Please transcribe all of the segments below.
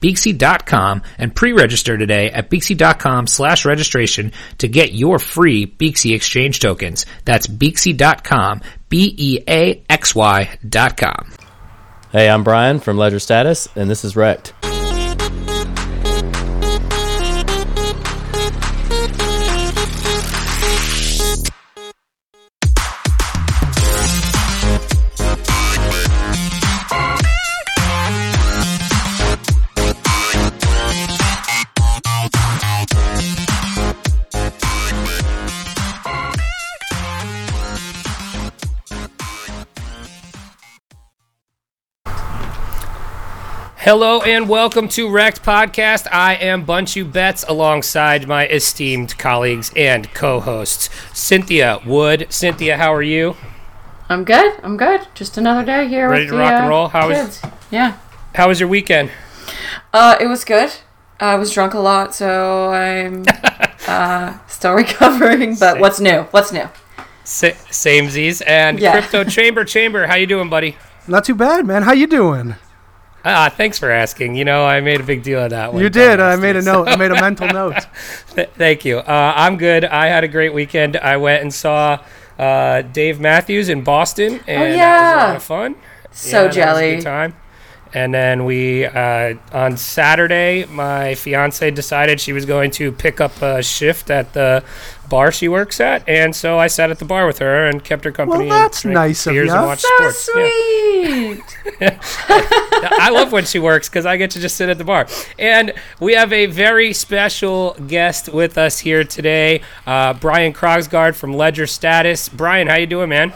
Beaxy.com and pre-register today at Beaxy.com slash registration to get your free Beaxy exchange tokens. That's Beaxy.com, B-E-A-X-Y dot com. Hey, I'm Brian from Ledger Status, and this is Wrecked. Hello and welcome to Wrecked Podcast. I am Bunchu Betts alongside my esteemed colleagues and co-hosts, Cynthia Wood. Cynthia, how are you? I'm good. I'm good. Just another day here. Ready with to the, rock and uh, roll? How was- kids. Yeah. How was your weekend? Uh, it was good. I was drunk a lot, so I'm uh, still recovering. But Same. what's new? What's new? Sa- same Z's and Yeah. Crypto Chamber Chamber. How you doing, buddy? Not too bad, man. How you doing? Ah, thanks for asking. You know, I made a big deal of that one. you did. I made a note. I made a mental note. Thank you. Uh, I'm good. I had a great weekend. I went and saw uh, Dave Matthews in Boston, and that was a lot of fun. So Yeah, that was a jelly. good time. And then we uh, on Saturday, my fiance decided she was going to pick up a shift at the bar she works at, and so I sat at the bar with her and kept her company. Well, that's and drank nice of beers ya. and watched So sports. Yeah. I love when she works because I get to just sit at the bar. And we have a very special guest with us here today, uh, Brian Krogsgard from Ledger Status. Brian, how you doing, man?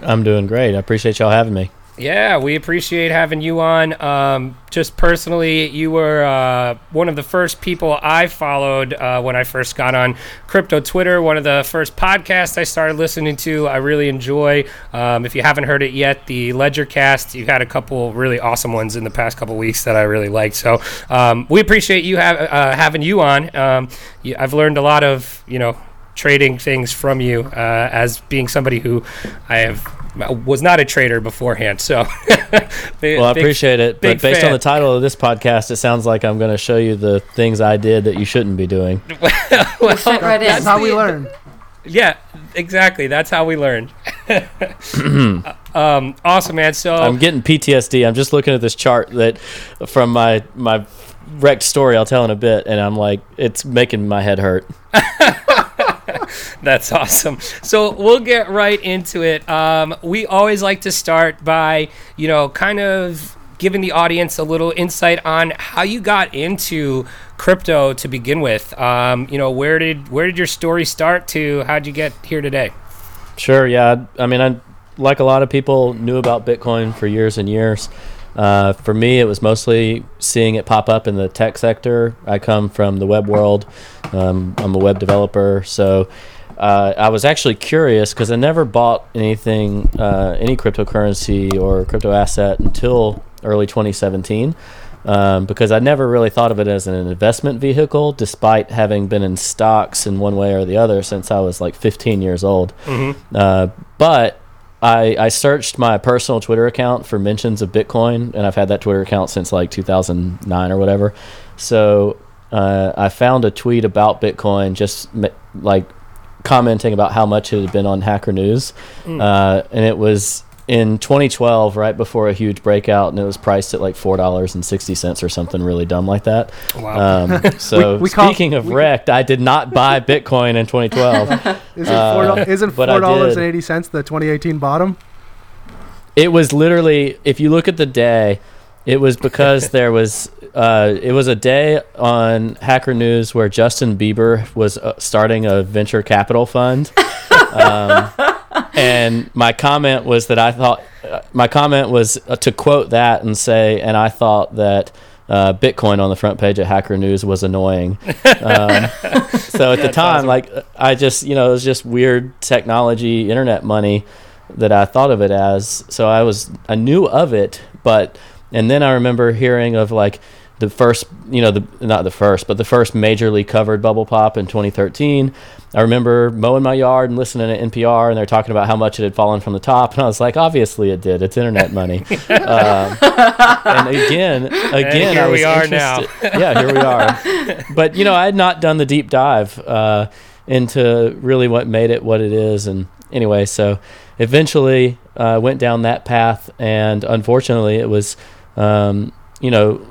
I'm doing great. I appreciate y'all having me. Yeah, we appreciate having you on. Um, just personally, you were uh, one of the first people I followed uh, when I first got on crypto Twitter. One of the first podcasts I started listening to. I really enjoy. Um, if you haven't heard it yet, the Ledger Cast. You had a couple really awesome ones in the past couple weeks that I really liked. So um, we appreciate you uh, having you on. Um, I've learned a lot of you know trading things from you uh, as being somebody who I have was not a trader beforehand. So, big- Well, I big- appreciate it. But based fan. on the title of this podcast, it sounds like I'm going to show you the things I did that you shouldn't be doing. well, Fit right in. That's how we learn. Yeah, exactly. That's how we learn. um, awesome, man. So I'm getting PTSD. I'm just looking at this chart that from my my wrecked story I'll tell in a bit, and I'm like, it's making my head hurt. That's awesome. So we'll get right into it. Um, we always like to start by, you know, kind of giving the audience a little insight on how you got into crypto to begin with. Um, you know, where did where did your story start to? How'd you get here today? Sure. Yeah. I mean, I like a lot of people knew about Bitcoin for years and years. Uh, for me, it was mostly seeing it pop up in the tech sector. I come from the web world. Um, I'm a web developer, so uh, I was actually curious because I never bought anything, uh, any cryptocurrency or crypto asset until early 2017. Um, because I never really thought of it as an investment vehicle, despite having been in stocks in one way or the other since I was like 15 years old. Uh, but I, I searched my personal Twitter account for mentions of Bitcoin, and I've had that Twitter account since like 2009 or whatever. So uh, I found a tweet about Bitcoin, just like commenting about how much it had been on Hacker News, uh, and it was in 2012, right before a huge breakout, and it was priced at like four dollars and sixty cents or something really dumb like that. Wow. Um, so We- we speaking of we- wrecked, I did not buy Bitcoin in 2012. Isn't four, Uh, isn't four dollars and eighty cents the 2018 bottom? It was literally, if you look at the day, it was because there was, uh, it was a day on Hacker News where Justin Bieber was uh, starting a venture capital fund. um, and my comment was that I thought, my comment was to quote that and say, and I thought that uh, Bitcoin on the front page of Hacker News was annoying. Um, so at the time, awesome. like I just, you know, it was just weird technology, internet money that I thought of it as. So I was, I knew of it, but, and then I remember hearing of like the first, you know, the not the first, but the first majorly covered bubble pop in 2013. I remember mowing my yard and listening to NPR, and they're talking about how much it had fallen from the top, and I was like, obviously it did. It's internet money. um, and again, again, here I was we are interested- yeah, here we are. But you know, I had not done the deep dive uh, into really what made it what it is, and anyway, so eventually uh, went down that path, and unfortunately, it was, um, you know,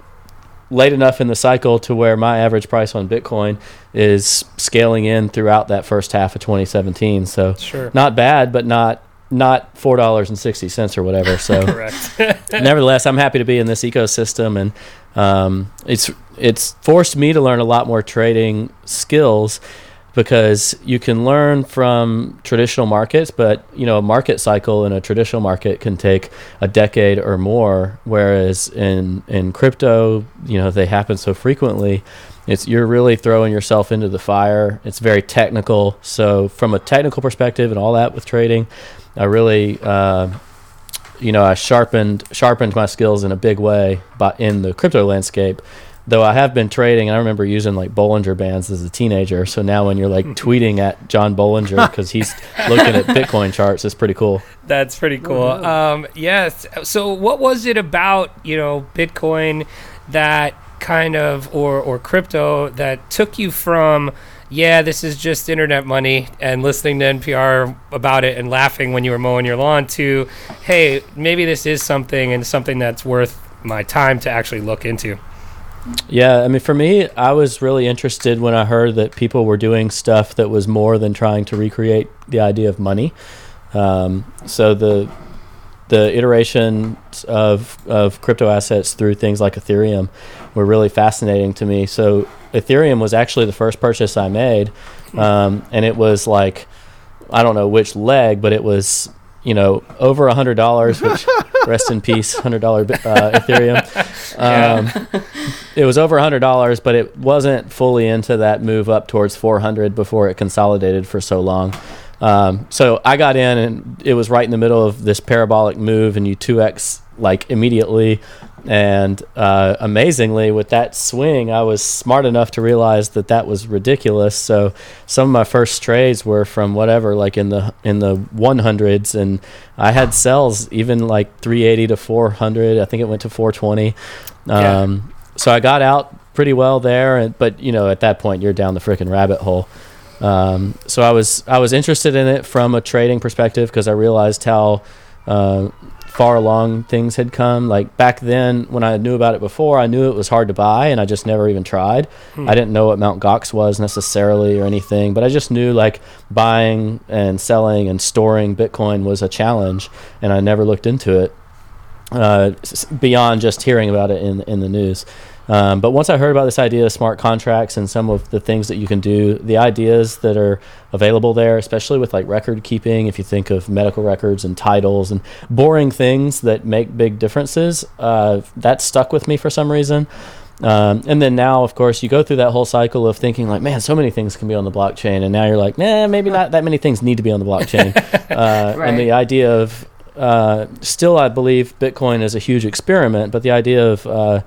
late enough in the cycle to where my average price on Bitcoin is scaling in throughout that first half of 2017. So Sure. not bad, but not not four dollars and sixty cents or whatever. So Correct. nevertheless, I'm happy to be in this ecosystem, and um, it's it's forced me to learn a lot more trading skills because you can learn from traditional markets, but you know a market cycle in a traditional market can take a decade or more, whereas in in crypto, you know they happen so frequently. It's you're really throwing yourself into the fire. It's very technical. So from a technical perspective and all that with trading, I really uh, you know, I sharpened sharpened my skills in a big way, but in the crypto landscape. Though I have been trading, and I remember using like Bollinger Bands as a teenager. So now when you're like tweeting at John Bollinger because he's looking at Bitcoin charts, it's pretty cool. That's pretty cool. Um, yes. So, what was it about you know Bitcoin that kind of or or crypto that took you from yeah this is just internet money and listening to NPR about it and laughing when you were mowing your lawn to hey maybe this is something and something that's worth my time to actually look into. Yeah, I mean, for me, I was really interested when I heard that people were doing stuff that was more than trying to recreate the idea of money. Um, so the the iterations of of crypto assets through things like Ethereum were really fascinating to me. So Ethereum was actually the first purchase I made, um, and it was like I don't know which leg, but it was you know over a hundred dollars. Which rest in peace, hundred dollar uh, Ethereum. Um, it was over a hundred dollars, but it wasn't fully into that move up towards four hundred before it consolidated for so long. Um, so I got in, and it was right in the middle of this parabolic move, and you two x like immediately. And uh, amazingly, with that swing, I was smart enough to realize that that was ridiculous. So some of my first trades were from whatever, like in the in the 100s, and I had sells even like 380 to 400. I think it went to 420. Yeah. Um, so I got out pretty well there, and but you know at that point you're down the freaking rabbit hole. Um, so I was I was interested in it from a trading perspective because I realized how uh, far along things had come. Like back then, when I knew about it before, I knew it was hard to buy, and I just never even tried. I didn't know what Mount Gox was necessarily or anything, but I just knew like buying and selling and storing Bitcoin was a challenge, and I never looked into it uh, beyond just hearing about it in in the news. Um, but once I heard about this idea of smart contracts and some of the things that you can do, the ideas that are available there, especially with like record keeping, if you think of medical records and titles and boring things that make big differences, uh, that stuck with me for some reason. Um, and then now, of course, you go through that whole cycle of thinking like, man, so many things can be on the blockchain, and now you're like, nah, maybe not that many things need to be on the blockchain. uh, And the idea of uh, still, I believe Bitcoin is a huge experiment, but the idea of uh,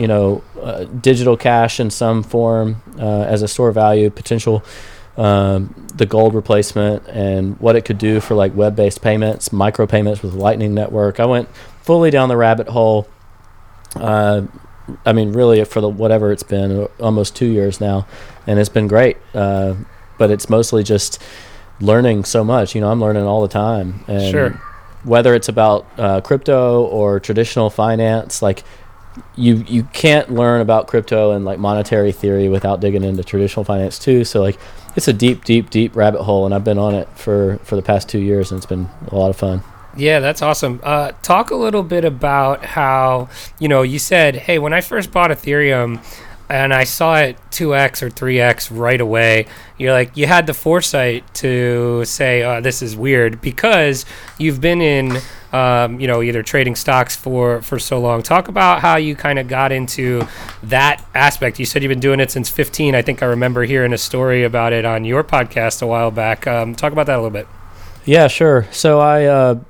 you know uh, digital cash in some form uh, as a store value potential. Um, the gold replacement and what it could do for like web-based payments, micropayments with Lightning Network. I went fully down the rabbit hole. Uh, I mean, really, for the whatever it's been, almost two years now, and it's been great. Uh, but it's mostly just learning so much. You know, I'm learning all the time. And Sure. Whether it's about uh, crypto or traditional finance, like you you can't learn about crypto and like monetary theory without digging into traditional finance too. So like it's a deep, deep, deep rabbit hole, and I've been on it for for the past two years, and it's been a lot of fun. Yeah, that's awesome. Uh, talk a little bit about how you know you said, "Hey, when I first bought Ethereum, and I saw it two x or three x right away." You're like, you had the foresight to say, "Oh, this is weird," because you've been in um, you know, either trading stocks for for so long. Talk about how you kind of got into that aspect. You said you've been doing it since 15. I think I remember hearing a story about it on your podcast a while back. Um, talk about that a little bit. Yeah, sure. So I, uh,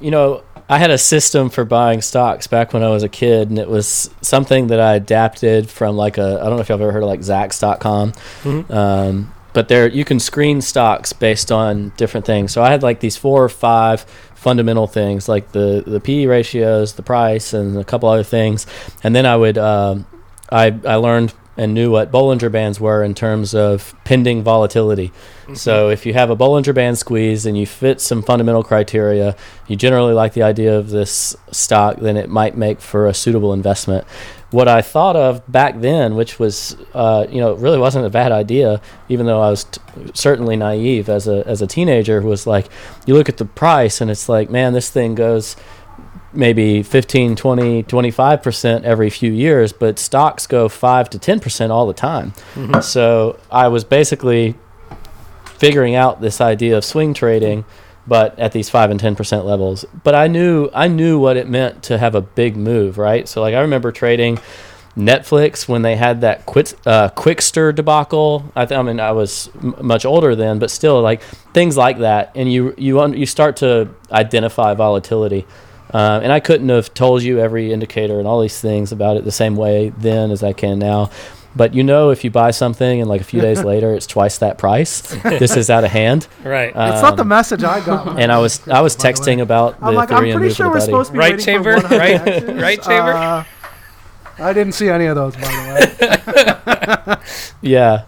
you know, I had a system for buying stocks back when I was a kid, and it was something that I adapted from like a I don't know if y'all ever heard of like Zacks.com. Mhm. Um, but there you can screen stocks based on different things. So I had like these four or five fundamental things like the the PE ratios, the price, and a couple other things, and then I would um, I I learned and knew what Bollinger Bands were in terms of pending volatility. So if you have a Bollinger Band squeeze and you fit some fundamental criteria, you generally like the idea of this stock, then it might make for a suitable investment. What I thought of back then, which was, uh, you know, really wasn't a bad idea, even though I was t- certainly naive as a as a teenager, was like, you look at the price and it's like, man, this thing goes maybe 15 20 25% every few years but stocks go 5 to 10% all the time. So i was basically figuring out this idea of swing trading but at these 5 and 10% levels but i knew i knew what it meant to have a big move right so like i remember trading Netflix when they had that quit, uh, Qwikster debacle. I, th- I mean, I was m- much older then, but still, like things like that, and you you un- you start to identify volatility. Uh, and I couldn't have told you every indicator and all these things about it the same way then as I can now. But you know, if you buy something and like a few days later it's twice that price, this is out of hand. Right. It's not the Um, message I got. And I was I was By the way. texting about the I'm like, Ethereum I'm pretty sure we're buddy. supposed to be Right, waiting Chamber? for 100 Right- actions. right, Chamber? Uh, I didn't see any of those, by the way. Yeah.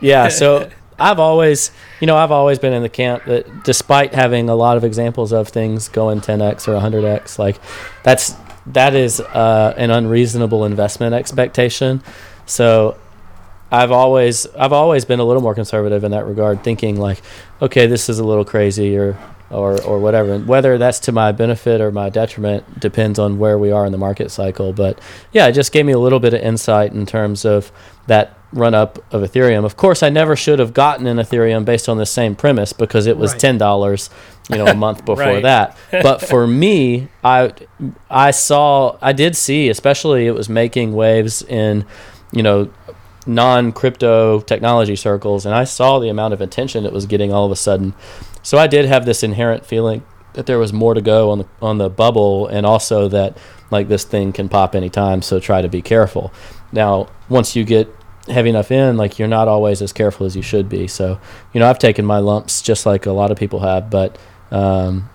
Yeah. So I've always, you know, I've always been in the camp that despite having a lot of examples of things going 10x or 100x, like that's, that is uh, an unreasonable investment expectation. So I've always, I've always been a little more conservative in that regard, thinking like, okay, this is a little crazy or, or, or whatever. And whether that's to my benefit or my detriment depends on where we are in the market cycle. But yeah, it just gave me a little bit of insight in terms of that run up of Ethereum. Of course, I never should have gotten in Ethereum based on the same premise because it was Right. ten dollars, you know, a month before Right. that. But for me, I I saw I did see, especially it was making waves in, you know, non-crypto technology circles, and I saw the amount of attention it was getting all of a sudden. So I did have this inherent feeling that there was more to go on the on the bubble, and also that like this thing can pop anytime. So try to be careful. Now, once you get heavy enough in, like you're not always as careful as you should be. So, you know, I've taken my lumps just like a lot of people have, but um,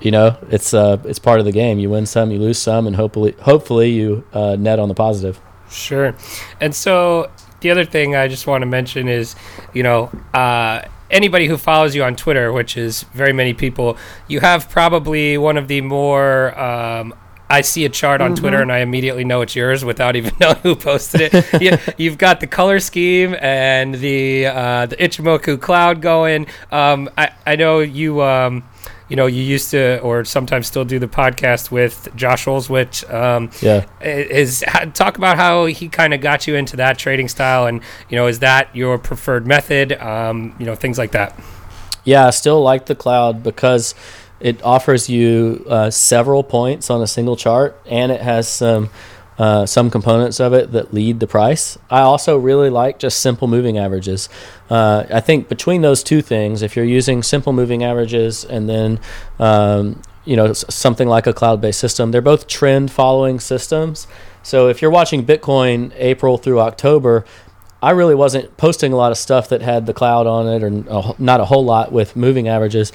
you know, it's uh, it's part of the game. You win some, you lose some, and hopefully, hopefully, you uh, net on the positive. Sure. And so the other thing I just want to mention is, you know, uh, anybody who follows you on Twitter, which is very many people, you have probably one of the more. Um, I see a chart on Twitter and I immediately know it's yours without even knowing who posted it. you, you've got the color scheme and the uh, the Ichimoku cloud going. Um, I I know you. Um, you know, you used to, or sometimes still do the podcast with Josh Olszewicz. Um, Yeah. is talk about how he kind of got you into that trading style and you know is that your preferred method um, you know things like that Yeah, I still like the cloud because it offers you uh, several points on a single chart, and it has some uh, some components of it that lead the price. I also really like just simple moving averages. Uh, I think between those two things, if you're using simple moving averages and then um, you know something like a cloud-based system, they're both trend following systems. So if you're watching Bitcoin April through October, I really wasn't posting a lot of stuff that had the cloud on it, or not a whole lot with moving averages,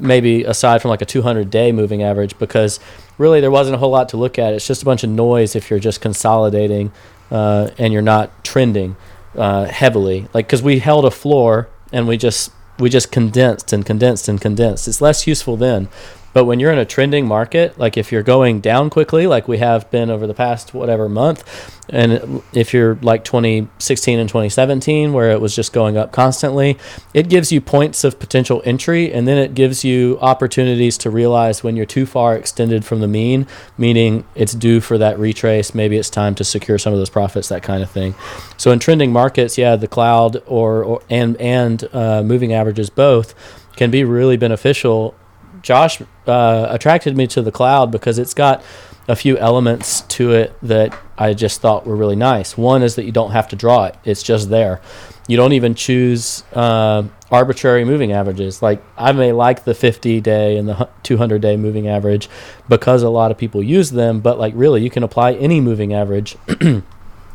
maybe aside from like a 200 day moving average, because really there wasn't a whole lot to look at. It's just a bunch of noise if you're just consolidating uh, and you're not trending uh, heavily. Like because we held a floor and we just we just condensed and condensed and condensed. It's less useful then. But when you're in a trending market, like if you're going down quickly, like we have been over the past whatever month, and if you're like 2016 and 2017, where it was just going up constantly, it gives you points of potential entry, and then it gives you opportunities to realize when you're too far extended from the mean, meaning it's due for that retrace. Maybe it's time to secure some of those profits, that kind of thing. So in trending markets, yeah, the cloud or, or and and uh, moving averages both can be really beneficial Josh uh, attracted me to the cloud because it's got a few elements to it that I just thought were really nice. One is that you don't have to draw it; it's just there. You don't even choose uh, arbitrary moving averages. Like I may like the 50 day and the 200 day moving average because a lot of people use them, but like really, you can apply any moving average.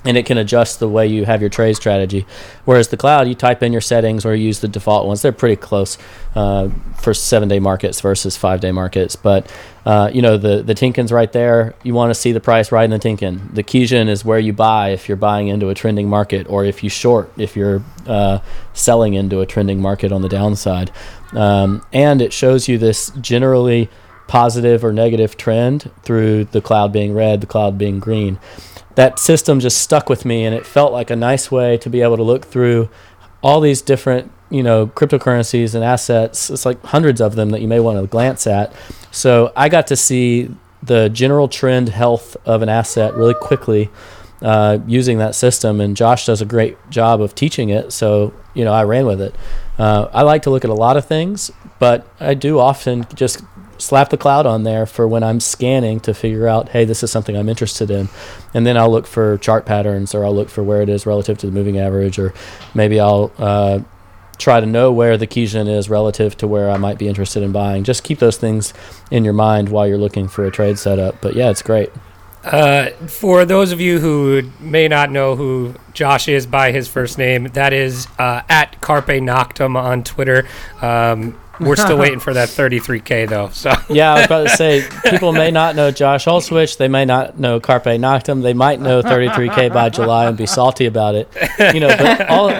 and it can adjust the way you have your trade strategy. Whereas the cloud, you type in your settings or you use the default ones. They're pretty close uh, for seven day markets versus five day markets. But uh, you know the the Tenkan's right there. You want to see the price right in the Tenkan. The Kijun is where you buy if you're buying into a trending market, or if you short if you're uh, selling into a trending market on the downside. Um, and it shows you this generally positive or negative trend through the cloud being red, the cloud being green that system just stuck with me and it felt like a nice way to be able to look through all these different you know cryptocurrencies and assets. It's like hundreds of them that you may want to glance at. So i got to see the general trend health of an asset really quickly uh, using that system and josh does a great job of teaching it so you know i ran with it. Uh, i like to look at a lot of things but i do often just slap the cloud on there for when I'm scanning to figure out, hey, this is something I'm interested in. And then I'll look for chart patterns or I'll look for where it is relative to the moving average, or maybe I'll uh, try to know where the Kijun is relative to where I might be interested in buying. Just keep those things in your mind while you're looking for a trade setup. But yeah, it's great. Uh, for those of you who may not know who Josh is by his first name, that is uh, at Carpe Noctum on Twitter. Um, we're still waiting for that 33k though. So yeah, I was about to say people may not know Josh Olszewicz. They may not know Carpe Noctum. They might know 33k by July and be salty about it. You know, but all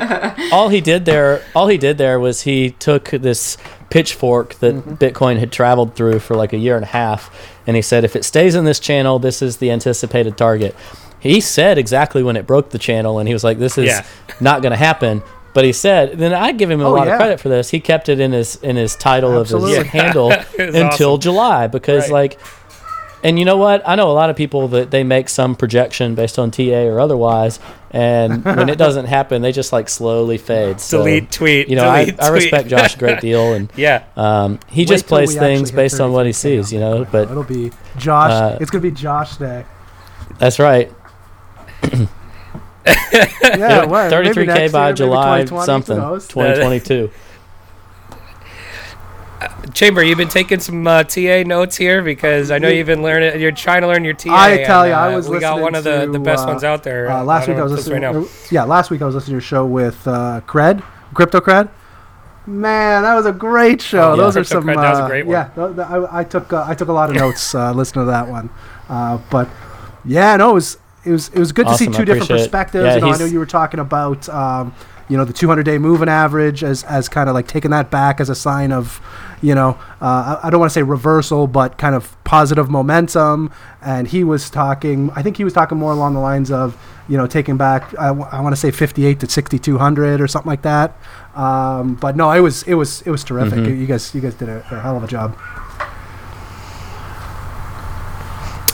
all he did there, all he did there was he took this pitchfork that mm-hmm. Bitcoin had traveled through for like a year and a half, and he said, if it stays in this channel, this is the anticipated target. He said exactly when it broke the channel, and he was like, "This is yeah. not going to happen." But he said, then I give him a oh, lot yeah. of credit for this. He kept it in his in his title Absolutely. of his yeah. handle until awesome. July because right. like and you know what? I know a lot of people that they make some projection based on TA or otherwise, and when it doesn't happen, they just like slowly fade. So, delete tweet. You know, I, I, respect Josh a great deal, and yeah, um, he Wait just plays things based on what he sees. You know, but it'll be Josh. Uh, it's gonna be Josh Day. That's right. yeah, what? 33k by year, July something 2022. Uh, Chamber, you've been taking some uh, TA notes here because I know you've been learning. You're trying to learn your TA. I tell you, uh, I was. We got one of the, to, the best ones out there. Uh, last week I was listening. Right yeah, last week I was listening to your show with uh, Cred, Crypto Cred. Man, that was a great show. Oh, Those are some. Cred, that was a great one. Yeah, I, I took I took a lot of notes listening to that one, but yeah, no, it was it was it was good awesome, to see two different perspectives. Yeah, you know, I know you were talking about um, you know the 200 day moving average as as kind of like taking that back as a sign of you know uh, I don't want to say reversal, but kind of positive momentum. And he was talking, I think he was talking more along the lines of you know taking back I, w- I want to say 58 to 6200 or something like that. Um, but no, it was it was it was terrific. Mm-hmm. You guys you guys did a, a hell of a job.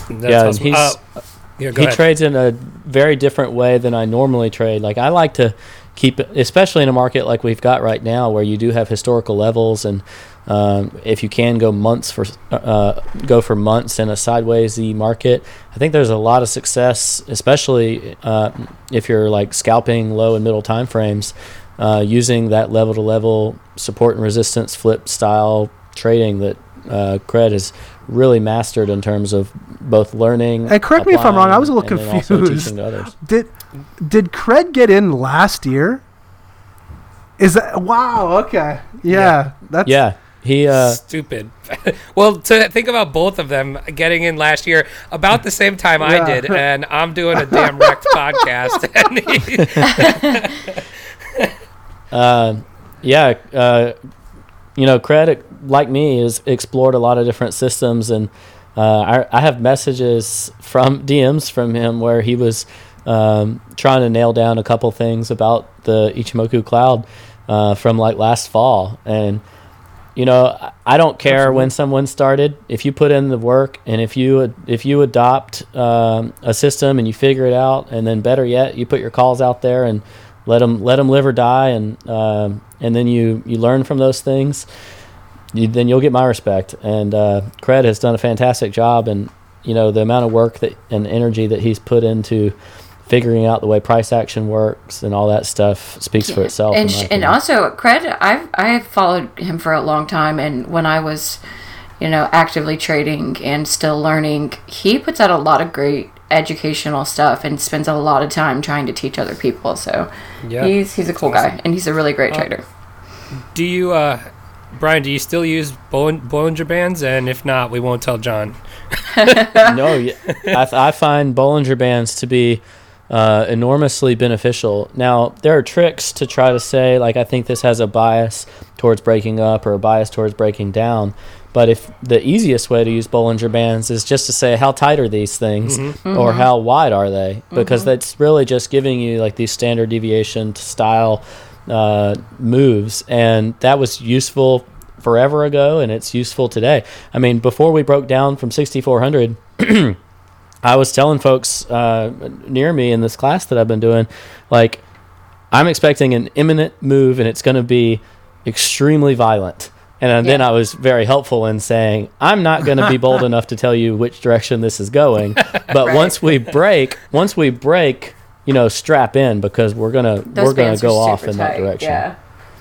That's yeah, awesome. he's. Uh, yeah, he ahead. trades in a very different way than I normally trade. Like I like to keep especially in a market like we've got right now, where you do have historical levels, and um, if you can go months for uh, go for months in a sideways market, I think there's a lot of success, especially uh, if you're like scalping low and middle time frames, uh, using that level to level support and resistance flip style trading that uh, Cred has really mastered in terms of both learning. And correct me if I'm wrong. I was a little confused. Did did Cred get in last year? Is that wow? Okay, yeah, yeah. that's yeah. He uh, stupid. well, to think about both of them getting in last year about the same time yeah. I did, and I'm doing a damn wrecked podcast. uh, yeah, uh, you know, credit like me has explored a lot of different systems, and uh, I, I, have messages from DMs from him where he was um, trying to nail down a couple things about the Ichimoku cloud uh, from like last fall, and you know, I don't care Absolutely. when someone started. If you put in the work and if you if you adopt um, a system and you figure it out, and then better yet, you put your calls out there and let them let them live or die, and um, and then you you learn from those things you, then you'll get my respect. And uh, Cred has done a fantastic job, and you know the amount of work that and energy that he's put into figuring out the way price action works and all that stuff speaks yeah. for itself. And, and also, Cred, I've I've followed him for a long time, and when I was, you know, actively trading and still learning, he puts out a lot of great educational stuff and spends a lot of time trying to teach other people. So yeah. he's he's a cool awesome. guy, and he's a really great uh, trader. Do you, uh, Brian? Do you still use Bollinger Bands? And if not, we won't tell John. no, I, I find Bollinger Bands to be uh, enormously beneficial. Now, there are tricks to try to say, like, I think this has a bias towards breaking up or a bias towards breaking down. But if the easiest way to use Bollinger Bands is just to say, how tight are these things mm-hmm. or mm-hmm. how wide are they? Because mm-hmm. that's really just giving you, like, these standard deviation style uh, moves. And that was useful forever ago and it's useful today. I mean, before we broke down from 6400, I was telling folks uh, near me in this class that I've been doing, like, I'm expecting an imminent move and it's going to be extremely violent. And then I was very helpful in saying, I'm not going to be bold enough to tell you which direction this is going. But right. once we break, once we break, you know, strap in because we're gonna we're gonna go off in tight. that direction. Yeah.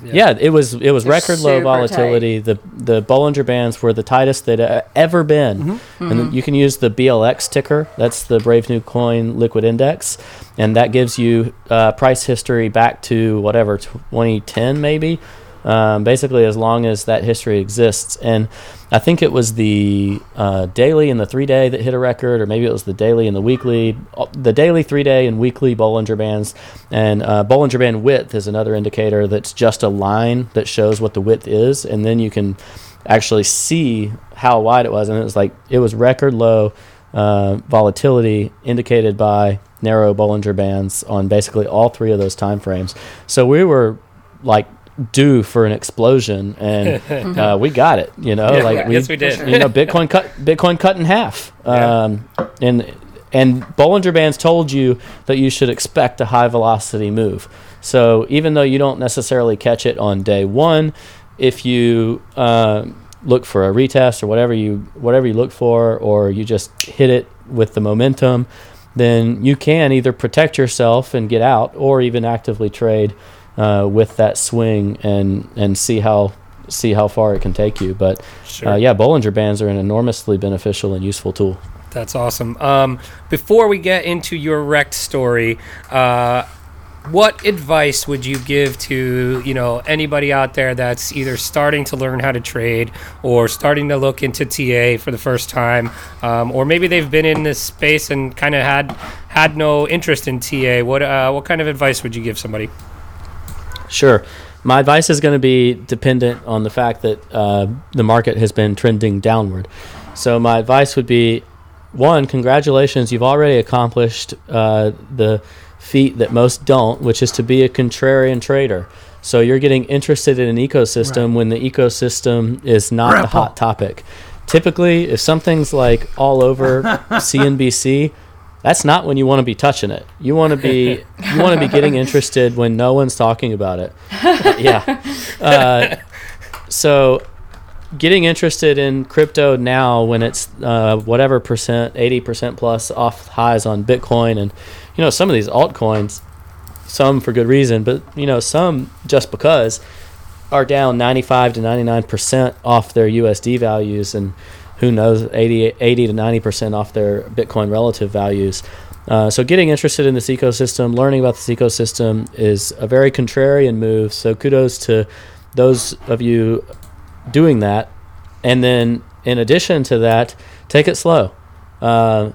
Yeah. yeah, it was it was They're record low volatility. Tight. The the Bollinger Bands were the tightest they'd uh, ever been, mm-hmm. and mm-hmm. you can use the BLX ticker. That's the Brave New Coin Liquid Index, and that gives you uh, price history back to whatever 2010 maybe um, basically as long as that history exists. And I think it was the uh, daily and the three day that hit a record, or maybe it was the daily and the weekly, uh, the daily, three day, and weekly Bollinger Bands. And uh, Bollinger Band width is another indicator that's just a line that shows what the width is, and then you can actually see how wide it was. And it was like it was record low. Uh, volatility indicated by narrow Bollinger Bands on basically all three of those time frames. So we were like due for an explosion, and uh, we got it. You know, yeah, like we, yes, we did. You know, Bitcoin cut Bitcoin cut in half, um, yeah. and and Bollinger Bands told you that you should expect a high velocity move. So even though you don't necessarily catch it on day one, if you uh, look for a retest or whatever you whatever you look for, or you just hit it with the momentum, then you can either protect yourself and get out, or even actively trade uh, with that swing and and see how see how far it can take you. But sure. uh, yeah, Bollinger Bands are an enormously beneficial and useful tool. That's awesome. Um, before we get into your wrecked story, uh, what advice would you give to you know anybody out there that's either starting to learn how to trade or starting to look into TA for the first time, um, or maybe they've been in this space and kind of had had no interest in TA? What uh, what kind of advice would you give somebody? Sure. My advice is going to be dependent on the fact that uh, the market has been trending downward. So, my advice would be one, congratulations, you've already accomplished uh, the feat that most don't, which is to be a contrarian trader. So, you're getting interested in an ecosystem right. when the ecosystem is not Grandpa. the hot topic. Typically, if something's like all over CNBC, that's not when you want to be touching it. You want to be you want to be getting interested when no one's talking about it. yeah. Uh, so getting interested in crypto now when it's uh, whatever percent, 80% plus off highs on Bitcoin and you know some of these altcoins, some for good reason, but you know some just because are down 95 to 99% off their USD values and who knows 80, 80 to 90% off their Bitcoin relative values. Uh, so getting interested in this ecosystem, learning about this ecosystem is a very contrarian move. So kudos to those of you doing that. And then in addition to that, take it slow. Uh,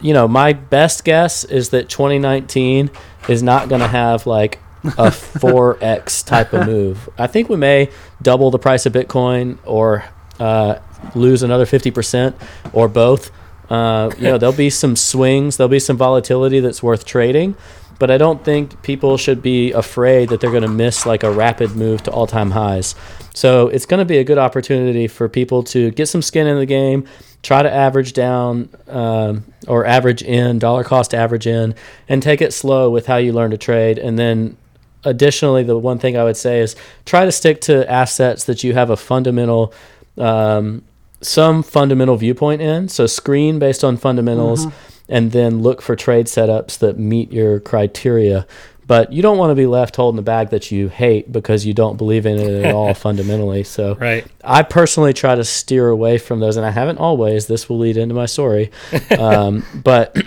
you know, my best guess is that 2019 is not going to have like a 4x type of move. I think we may double the price of Bitcoin or uh, lose another 50% or both. Uh, you know, there'll be some swings, there'll be some volatility that's worth trading, but I don't think people should be afraid that they're going to miss like a rapid move to all time highs. So it's going to be a good opportunity for people to get some skin in the game, try to average down um, or average in, dollar cost average in, and take it slow with how you learn to trade. And then additionally, the one thing I would say is try to stick to assets that you have a fundamental, um, some fundamental viewpoint in. So screen based on fundamentals, mm-hmm. and then look for trade setups that meet your criteria. But you don't want to be left holding the bag that you hate because you don't believe in it at all fundamentally. So right. I personally try to steer away from those, and I haven't always. This will lead into my story, um, but.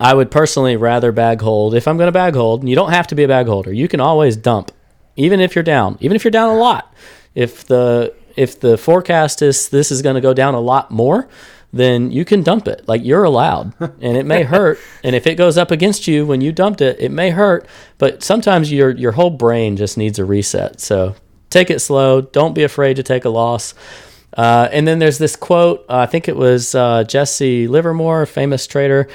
I would personally rather bag hold. If I'm going to bag hold, and you don't have to be a bag holder. You can always dump, even if you're down, even if you're down a lot. If the if the forecast is this is going to go down a lot more, then you can dump it. Like you're allowed, and it may hurt. And if it goes up against you when you dumped it, it may hurt. But sometimes your your whole brain just needs a reset. So take it slow. Don't be afraid to take a loss. Uh, and then there's this quote. Uh, I think it was uh, Jesse Livermore, famous trader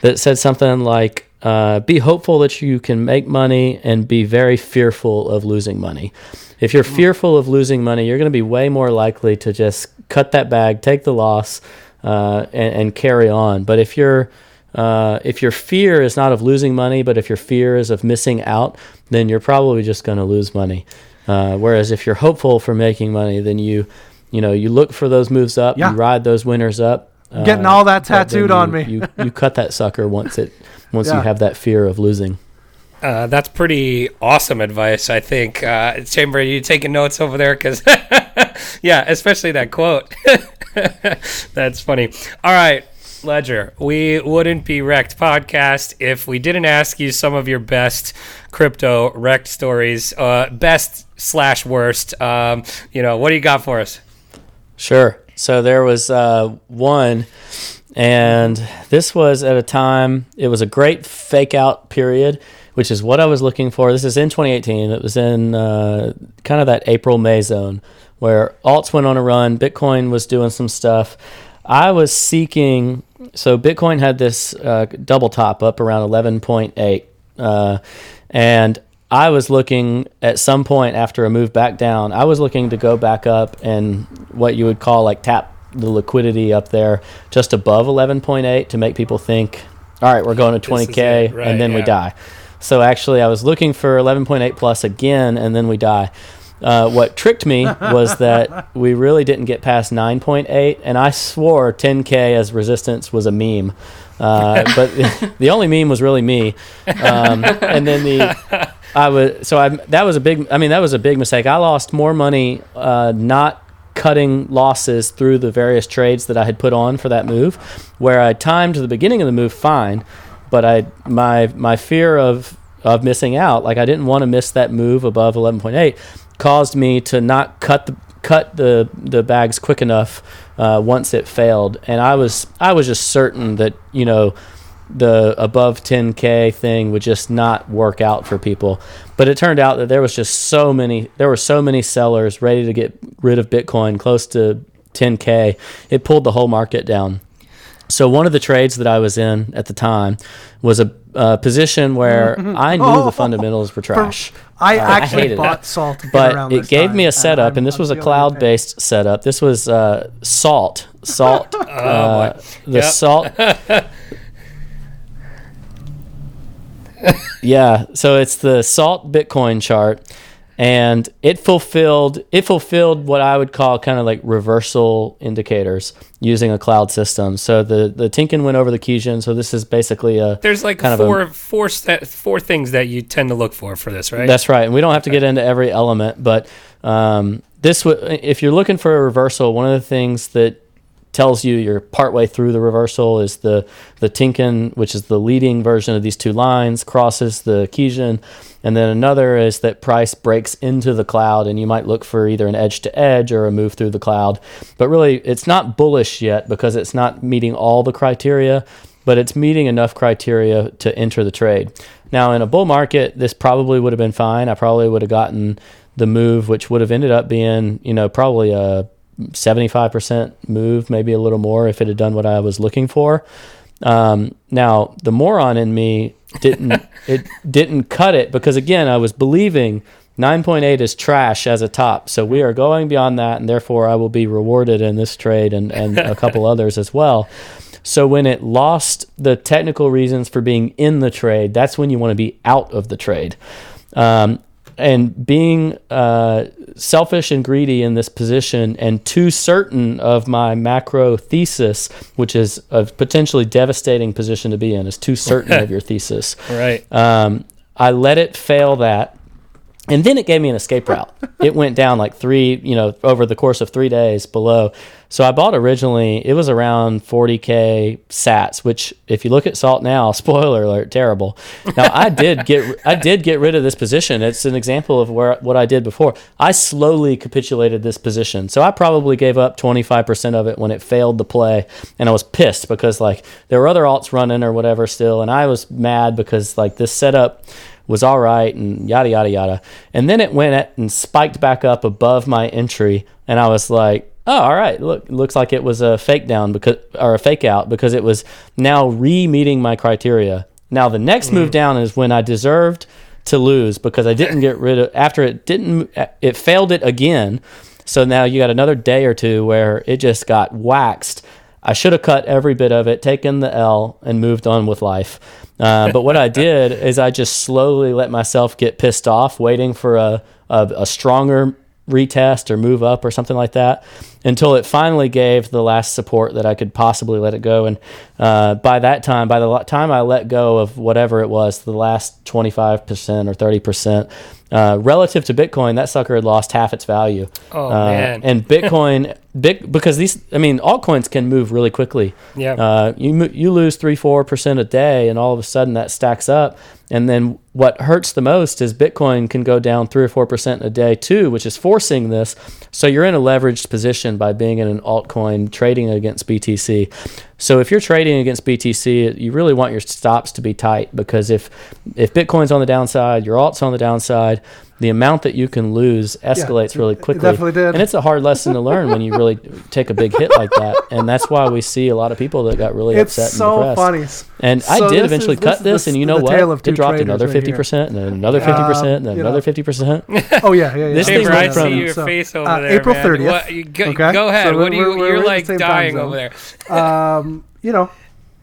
that said something like, uh, be hopeful that you can make money and be very fearful of losing money. If you're fearful of losing money, you're going to be way more likely to just cut that bag, take the loss, uh, and, and, carry on. But if you're uh, if your fear is not of losing money, but if your fear is of missing out, then you're probably just going to lose money. Uh, whereas if you're hopeful for making money, then you you know you look for those moves up, yeah. you ride those winners up, Getting all that tattooed you, on me. you you cut that sucker once it once yeah. you have that fear of losing. Uh, that's pretty awesome advice, I think. Uh, Chamber, are you taking notes over there? Because, yeah, especially that quote. that's funny. All right, Ledger, we wouldn't be Wrecked podcast if we didn't ask you some of your best crypto wrecked stories, uh, best slash worst. Um, you know, what do you got for us? Sure. So there was uh, one, and this was at a time, it was a great fake out period, which is what I was looking for. This is in 2018. It was in uh, kind of that April, May zone where alts went on a run, Bitcoin was doing some stuff. I was seeking, so Bitcoin had this uh, double top up around 11.8. Uh, and I was looking at some point after a move back down, I was looking to go back up and what you would call like tap the liquidity up there just above 11.8 to make people think, all right, we're going to 20K right, and then yeah. we die. So actually, I was looking for 11.8 plus again and then we die. Uh, what tricked me was that we really didn't get past 9.8, and I swore 10K as resistance was a meme. Uh, but the only meme was really me. Um, and then the I was so I that was a big. I mean, that was a big mistake. I lost more money uh, not cutting losses through the various trades that I had put on for that move, where I timed the beginning of the move fine, but I my my fear of of missing out, like I didn't want to miss that move above 11.8, caused me to not cut the cut the the bags quick enough uh, once it failed, and I was I was just certain that you know the above 10k thing would just not work out for people. But it turned out that there was just so many there were so many sellers ready to get rid of bitcoin close to 10k it pulled the whole market down so one of the trades that i was in at the time was a, a position where mm-hmm. i knew oh, the fundamentals were trash I uh, actually I bought it. salt, but it gave time. me a setup, and this I'm was a cloud-based setup. This was uh, salt, salt, oh, uh, the salt. yeah, so it's the salt Bitcoin chart, and it fulfilled it fulfilled what I would call kind of like reversal indicators using a cloud system. So the the Tenkan went over the Kijun. So this is basically a there's like kind four of a, four st- four things that you tend to look for for this, right? That's right. And we don't have to get into every element, but um, this w- if you're looking for a reversal, one of the things that tells you you're partway through the reversal is the the Tenkan, which is the leading version of these two lines, crosses the Kijun, and then another is that price breaks into the cloud, and you might look for either an edge to edge or a move through the cloud. But really, it's not bullish yet because it's not meeting all the criteria, but it's meeting enough criteria to enter the trade. Now, in a bull market, this probably would have been fine. I probably would have gotten the move, which would have ended up being, you know, probably a 75% move, maybe a little more if it had done what I was looking for. Um, now the moron in me didn't it didn't cut it because again I was believing 9.8 is trash as a top. So we are going beyond that and therefore I will be rewarded in this trade and, and a couple others as well. So when it lost the technical reasons for being in the trade, that's when you want to be out of the trade. Um, and being uh, selfish and greedy in this position and too certain of my macro thesis, which is a potentially devastating position to be in, is too certain of your thesis. Right. Um, I let it fail that and then it gave me an escape route. it went down like three, you know, over the course of three days below. So I bought originally, it was around 40k Sats, which if you look at Salt now, spoiler alert, terrible. Now I did get, I did get rid of this position. It's an example of where what I did before. I slowly capitulated this position, so I probably gave up 25% of it when it failed the play, and I was pissed because like there were other alts running or whatever still, and I was mad because like this setup was all right and yada yada yada. And then it went and spiked back up above my entry, and I was like, "Oh, all right. Look, looks like it was a fake down because or a fake out because it was now re meeting my criteria." Now the next mm. move down is when I deserved to lose because I didn't get rid of after it didn't it failed it again. So now you got another day or two where it just got waxed. I should have cut every bit of it, taken the L, and moved on with life. Uh, but what I did is I just slowly let myself get pissed off, waiting for a, a, a stronger retest or move up or something like that until it finally gave the last support that I could possibly let it go. And uh, by that time, by the time I let go of whatever it was, the last 25% or 30%, uh, relative to Bitcoin, that sucker had lost half its value. Oh uh, man! And Bitcoin, big because these, I mean, altcoins can move really quickly. Yeah. Uh, you you lose three four percent a day, and all of a sudden that stacks up. And then what hurts the most is Bitcoin can go down three or four percent a day too, which is forcing this. So you're in a leveraged position by being in an altcoin trading against BTC. So if you're trading against BTC, you really want your stops to be tight because if if Bitcoin's on the downside, your alt's on the downside the amount that you can lose escalates yeah, really quickly. definitely did. And it's a hard lesson to learn when you really take a big hit like that. And that's why we see a lot of people that got really it's upset so and depressed. funny. And so I did eventually is, cut this, this, and you know what? It dropped another fifty percent, and then another fifty percent, and then another fifty percent. Oh yeah, yeah, yeah. This thing went from your so, face over uh, there, April thirtieth. Go, okay? go ahead. So what do you? You're like dying over there. Um, you know,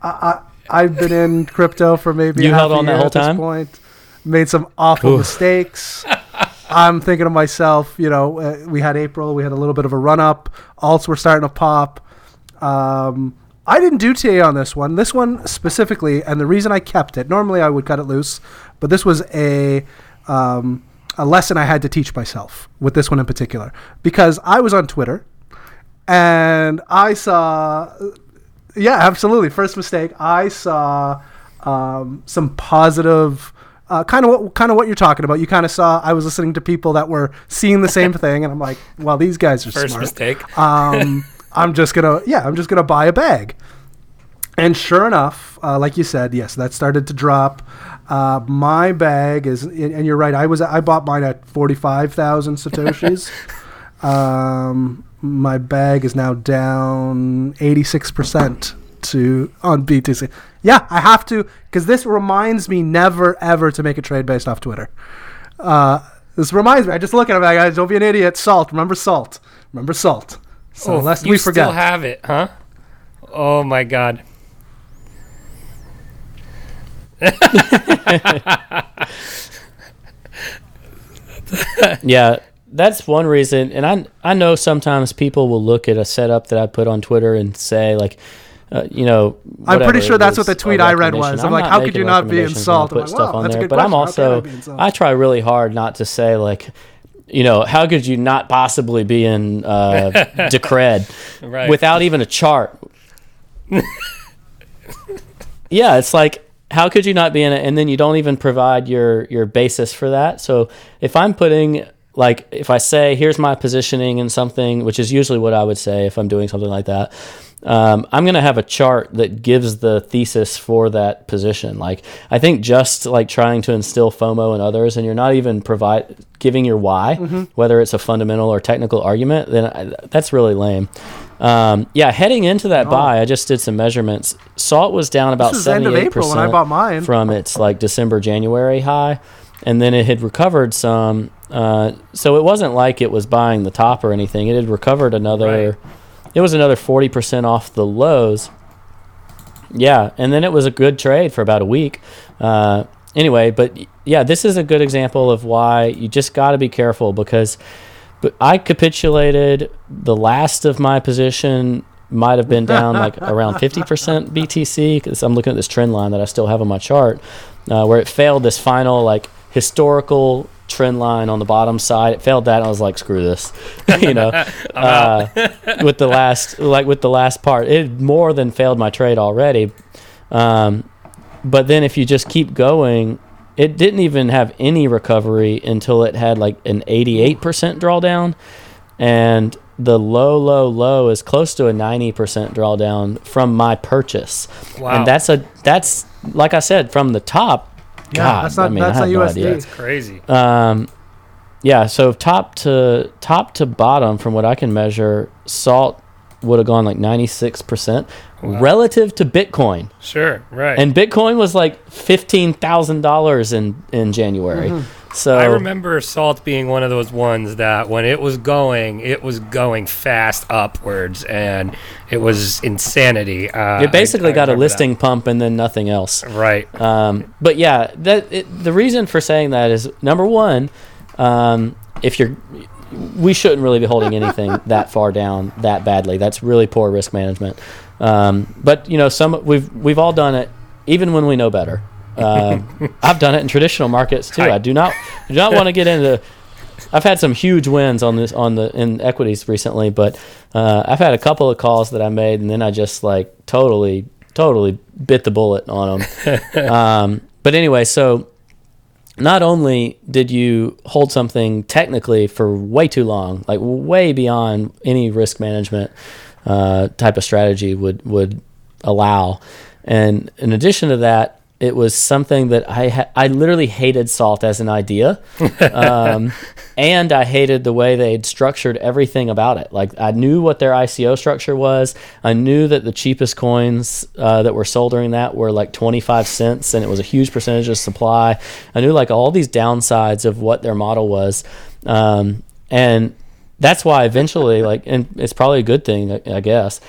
I, I I've been in crypto for maybe you held on that whole time. Point, made some awful mistakes. I'm thinking to myself, you know, uh, we had April, we had a little bit of a run up. Alts were starting to pop. Um, I didn't do TA on this one. This one specifically, and the reason I kept it. Normally I would cut it loose, but this was a um, a lesson I had to teach myself with this one in particular because I was on Twitter and I saw, yeah, absolutely. First mistake, I saw um, some positive uh, kind of what kind of what you're talking about. You kind of saw I was listening to people that were seeing the same thing, and I'm like, well, these guys are first smart. mistake. Um, I'm just gonna yeah, I'm just gonna buy a bag. And sure enough, uh, like you said, yes, that started to drop. Uh, my bag is, and you're right. I was I bought mine at forty five thousand satoshis. um, my bag is now down eighty six percent to on BTC. Yeah, I have to because this reminds me never ever to make a trade based off Twitter. Uh, this reminds me. I just look at it. Like, don't be an idiot. Salt. Remember salt. Remember salt. So oh, lest we forget. still have it, huh? Oh my god. yeah, that's one reason. And I I know sometimes people will look at a setup that I put on Twitter and say like uh, you know, I'm pretty sure that's what the tweet I read was. I'm, I'm like, how could you not be in salt? Put like, stuff on there, but I'm also I try really hard not to say like, you know, how could you not possibly be in uh, Decred right. without even a chart? yeah, it's like how could you not be in it and then you don't even provide your your basis for that so if i'm putting like if i say here's my positioning in something which is usually what i would say if i'm doing something like that um, I'm going to have a chart that gives the thesis for that position. Like I think just like trying to instill FOMO in others, and you're not even provide giving your why, mm-hmm. whether it's a fundamental or technical argument, then I, that's really lame. Um, yeah, heading into that oh. buy, I just did some measurements. Salt was down about seventy eight percent when I bought mine from its like December January high, and then it had recovered some. Uh, so it wasn't like it was buying the top or anything. It had recovered another. Right it was another 40% off the lows. Yeah, and then it was a good trade for about a week. Uh, anyway, but yeah, this is a good example of why you just got to be careful because but I capitulated the last of my position might have been down like around 50% BTC because I'm looking at this trend line that I still have on my chart uh, where it failed this final like historical trend line on the bottom side. It failed that. I was like, screw this, you know. uh, with the last, like with the last part, it more than failed my trade already. Um, but then if you just keep going, it didn't even have any recovery until it had like an 88% drawdown, and the low, low, low is close to a 90% drawdown from my purchase. Wow. And that's a that's like I said from the top God, that's not I mean, that's not USD. No that's crazy. Um, yeah. So top to top to bottom, from what I can measure, salt would have gone like ninety six percent relative to Bitcoin. Sure. Right. And Bitcoin was like fifteen thousand dollars in in January. Mm-hmm. So I remember salt being one of those ones that when it was going, it was going fast upwards, and it was insanity. Uh, it basically I, I got a listing that. pump and then nothing else. Right. Um, but yeah, that it, the reason for saying that is number one, um, if you're we shouldn't really be holding anything that far down that badly. That's really poor risk management. Um, but you know, some we've we've all done it, even when we know better. Um, I've done it in traditional markets too. I, I do not do not want to get into. I've had some huge wins on this on the in equities recently, but uh, I've had a couple of calls that I made, and then I just like totally totally bit the bullet on them. um, but anyway, so not only did you hold something technically for way too long, like way beyond any risk management uh, type of strategy would would allow, and in addition to that, it was something that I ha- I literally hated salt as an idea, um, and I hated the way they had structured everything about it. Like I knew what their ICO structure was. I knew that the cheapest coins uh, that were sold during that were like twenty five cents, and it was a huge percentage of supply. I knew like all these downsides of what their model was, um, and that's why eventually, like, and it's probably a good thing, I guess.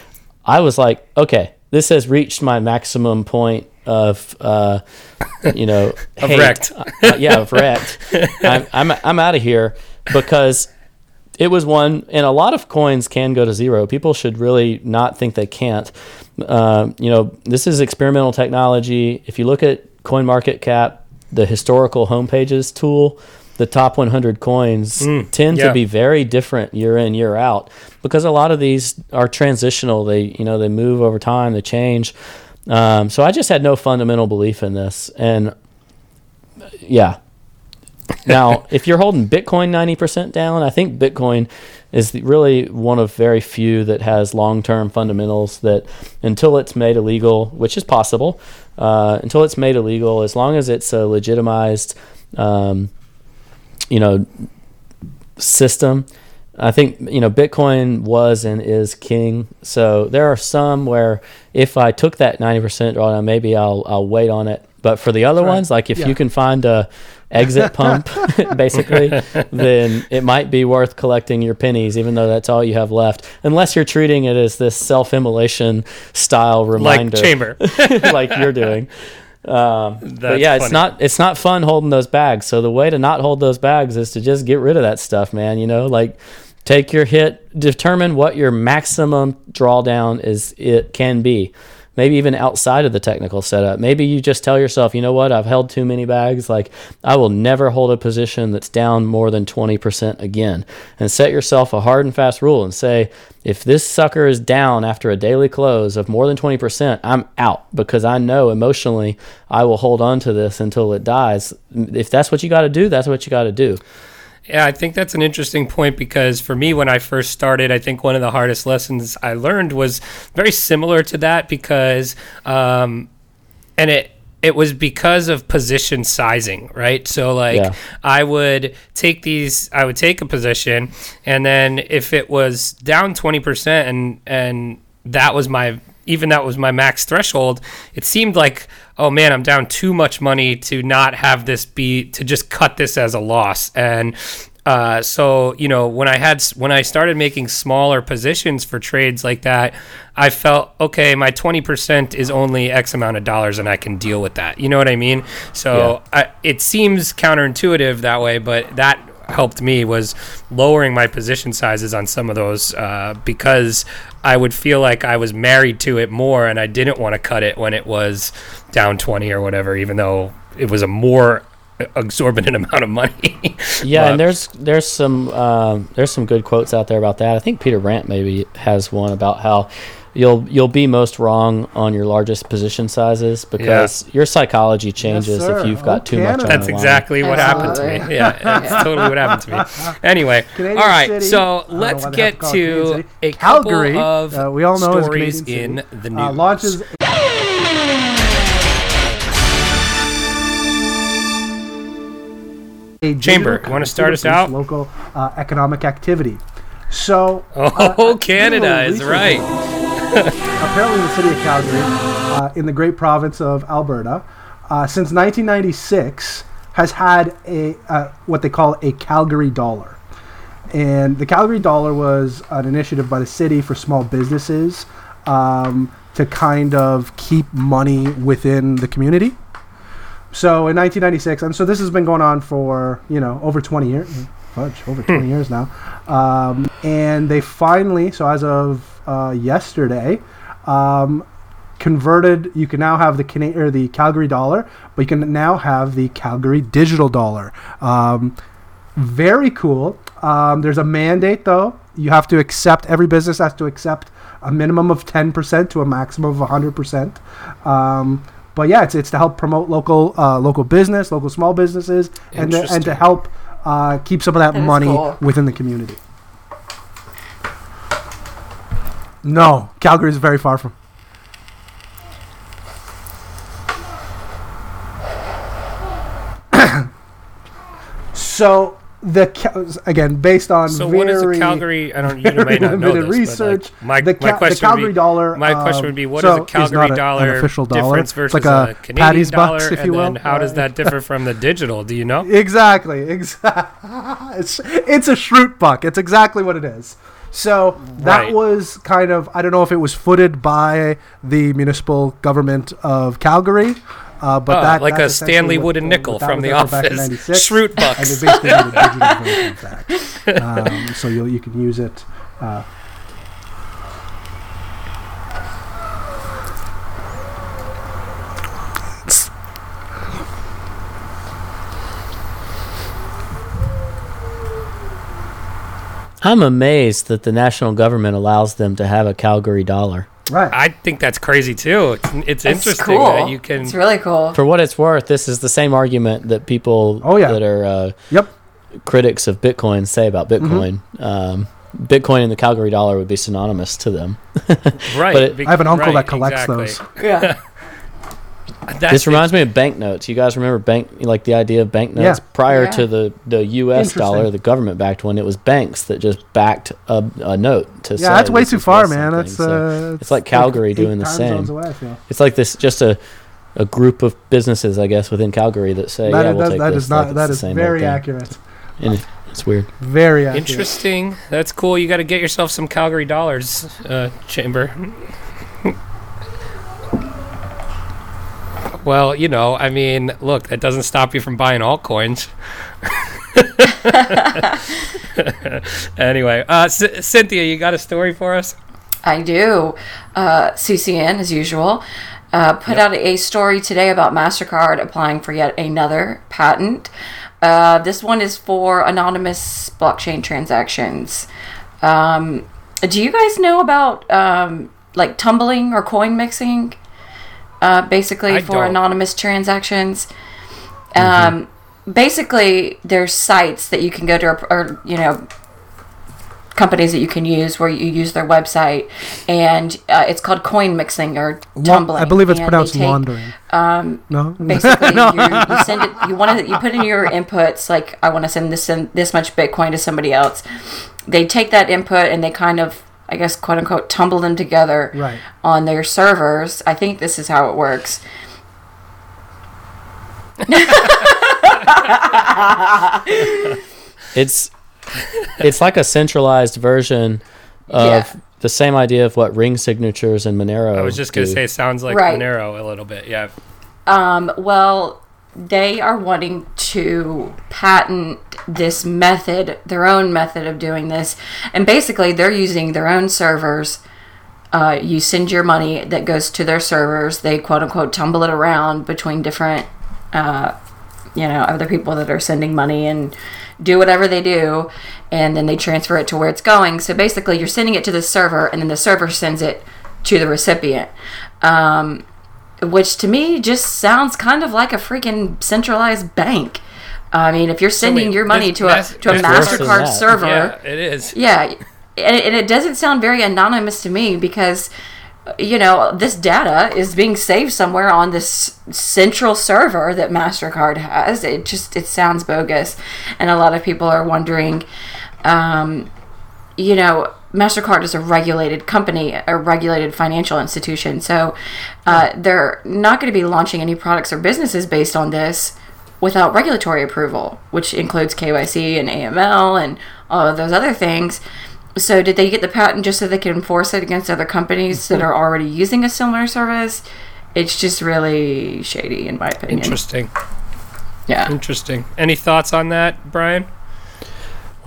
I was like, okay, this has reached my maximum point of uh, you know of wrecked. uh, yeah, of wrecked. I'm I'm, I'm out of here because it was one, and a lot of coins can go to zero. People should really not think they can't. Uh, you know, this is experimental technology. If you look at Coin Market Cap, the historical homepages tool, the top 100 coins mm, tend yeah. to be very different year in year out because a lot of these are transitional. They you know they move over time, they change. Um, so I just had no fundamental belief in this, and yeah. now, if you're holding Bitcoin 90% down, I think Bitcoin is really one of very few that has long-term fundamentals that until it's made illegal, which is possible, uh, until it's made illegal, as long as it's a legitimized, um, you know, system, I think you know Bitcoin was and is king. So there are some where if I took that ninety percent drawdown, maybe I'll I'll wait on it. But for the other right. ones, like if yeah. you can find a exit pump, basically, then it might be worth collecting your pennies, even though that's all you have left. Unless you're treating it as this self-immolation style reminder, like chamber, like you're doing. Um, but yeah, funny. it's not it's not fun holding those bags. So the way to not hold those bags is to just get rid of that stuff, man. You know, like take your hit, determine what your maximum drawdown is it can be. Maybe even outside of the technical setup. Maybe you just tell yourself, you know what, I've held too many bags. Like, I will never hold a position that's down more than 20% again. And set yourself a hard and fast rule and say, if this sucker is down after a daily close of more than 20%, I'm out because I know emotionally I will hold on to this until it dies. If that's what you got to do, that's what you got to do. Yeah, I think that's an interesting point because for me, when I first started, I think one of the hardest lessons I learned was very similar to that because, um, and it, it was because of position sizing, right? So like yeah. I would take these I would take a position and then if it was down 20% and and that was my even that was my max threshold, it seemed like, oh man, I'm down too much money to not have this be to just cut this as a loss. And Uh, so you know, when I had when I started making smaller positions for trades like that, I felt okay. My twenty percent is only X amount of dollars, and I can deal with that. You know what I mean? So yeah. I, it seems counterintuitive that way, but that helped me was lowering my position sizes on some of those uh, because I would feel like I was married to it more, and I didn't want to cut it when it was down twenty or whatever, even though it was a more exorbitant amount of money. yeah, but, and there's there's some um, there's some good quotes out there about that. I think Peter Brandt maybe has one about how you'll you'll be most wrong on your largest position sizes because yeah. your psychology changes yes, if you've got oh, too Canada. much. That's exactly what happened to me. Yeah, that's totally what happened to me. Anyway, Canadian all right, City. so let's get to a Calgary. couple of uh, we all know stories in the uh, news. Uh, launches. Chamber, you want to start us out? Local uh, economic activity. So, oh, uh, Canada is right. apparently, the city of Calgary, uh, in the great province of Alberta, uh, since 1996, has had a uh, what they call a Calgary dollar. And the Calgary dollar was an initiative by the city for small businesses um, to kind of keep money within the community. So in 1996, and so this has been going on for you know over 20 years, fudge, over 20 hmm. years now, um, and they finally, so as of uh, yesterday, um, converted. You can now have the Cana- or the Calgary dollar, but you can now have the Calgary digital dollar. Um, very cool. Um, there's a mandate though. You have to accept. Every business has to accept a minimum of 10% to a maximum of 100%. But yeah, it's it's to help promote local uh, local business, local small businesses, and to, and to help uh, keep some of that, that money cool. within the community. No, Calgary is very far from. so the again based on so what is a Calgary? I don't you may not know this, research. Like my, the, ca- my question the Calgary would be, dollar. My question would be what um, is a Calgary dollar a, official dollar difference versus like a, a Canadian Patty's dollar, bucks, if you will. how does that differ from the digital? Do you know? Exactly, exactly. it's it's a Schrute buck. It's exactly what it is. So that right. was kind of I don't know if it was footed by the municipal government of Calgary uh, but oh, that like a Stanley Wooden Nickel from The Office, Schrute bucks. And basically a digital version Um, so you you can use it. Uh, I'm amazed that the national government allows them to have a Calgary dollar. Right. I think that's crazy too. It's, it's interesting cool. that you can. It's really cool. For what it's worth, this is the same argument that people oh, yeah. that are uh, yep. critics of Bitcoin say about mm-hmm. Bitcoin. Mm-hmm. Um, Bitcoin and the Calgary dollar would be synonymous to them. right. But it, I have an uncle right, that collects exactly. those. Yeah. That's this reminds me of banknotes. You guys remember bank like the idea of banknotes yeah. prior yeah. to the the U.S. dollar, the government backed one. It was banks that just backed a, a note to. Yeah, that's way too far, man. That's uh, so it's, it's, like Calgary like doing the same. Away, it's like this, just a a group of businesses, I guess, within Calgary that say, that, "Yeah, we'll take that this." Is not, like that is very accurate. And it's weird. Very accurate. interesting. That's cool. You got to get yourself some Calgary dollars, uh, Chamber. Well, you know, I mean, look, that doesn't stop you from buying altcoins. anyway, uh, C- Cynthia, you got a story for us? I do. Uh, CCN, as usual, uh, put yep. out a story today about MasterCard applying for yet another patent. Uh, this one is for anonymous blockchain transactions. Um, do you guys know about um, like tumbling or coin mixing? Uh, basically I for don't. anonymous transactions. Mm-hmm. Um, basically, there's sites that you can go to, or, or, you know, companies that you can use where you use their website, and uh, it's called coin mixing or tumbling. I believe it's pronounced take, laundering. Um, no, basically, no. you send it. You want to. You put in your inputs like I want to send this send this much Bitcoin to somebody else. They take that input and they kind of I guess, quote unquote, tumble them together right. on their servers. I think this is how it works. it's it's like a centralized version of yeah. the same idea of what ring signatures and Monero. I was just gonna say it sounds like right. Monero a little bit. Yeah. Um. Well, they are wanting to patent this method, their own method of doing this, and basically they're using their own servers. Uh, you send your money that goes to their servers. They quote unquote tumble it around between different, uh, you know, other people that are sending money and do whatever they do, and then they transfer it to where it's going. So basically, you're sending it to the server, and then the server sends it to the recipient. Um, which to me just sounds kind of like a freaking centralized bank. I mean, if you're sending so wait, your money to a to a Mastercard server, yeah, it is. Yeah, and it, and it doesn't sound very anonymous to me because you know this data is being saved somewhere on this central server that Mastercard has. It just it sounds bogus, and a lot of people are wondering. Um, you know, MasterCard is a regulated company, a regulated financial institution. So uh, they're not going to be launching any products or businesses based on this without regulatory approval, which includes KYC and AML and all of those other things. So did they get the patent just so they can enforce it against other companies that are already using a similar service? It's just really shady, in my opinion. Interesting. Yeah. Interesting. Any thoughts on that, Brian?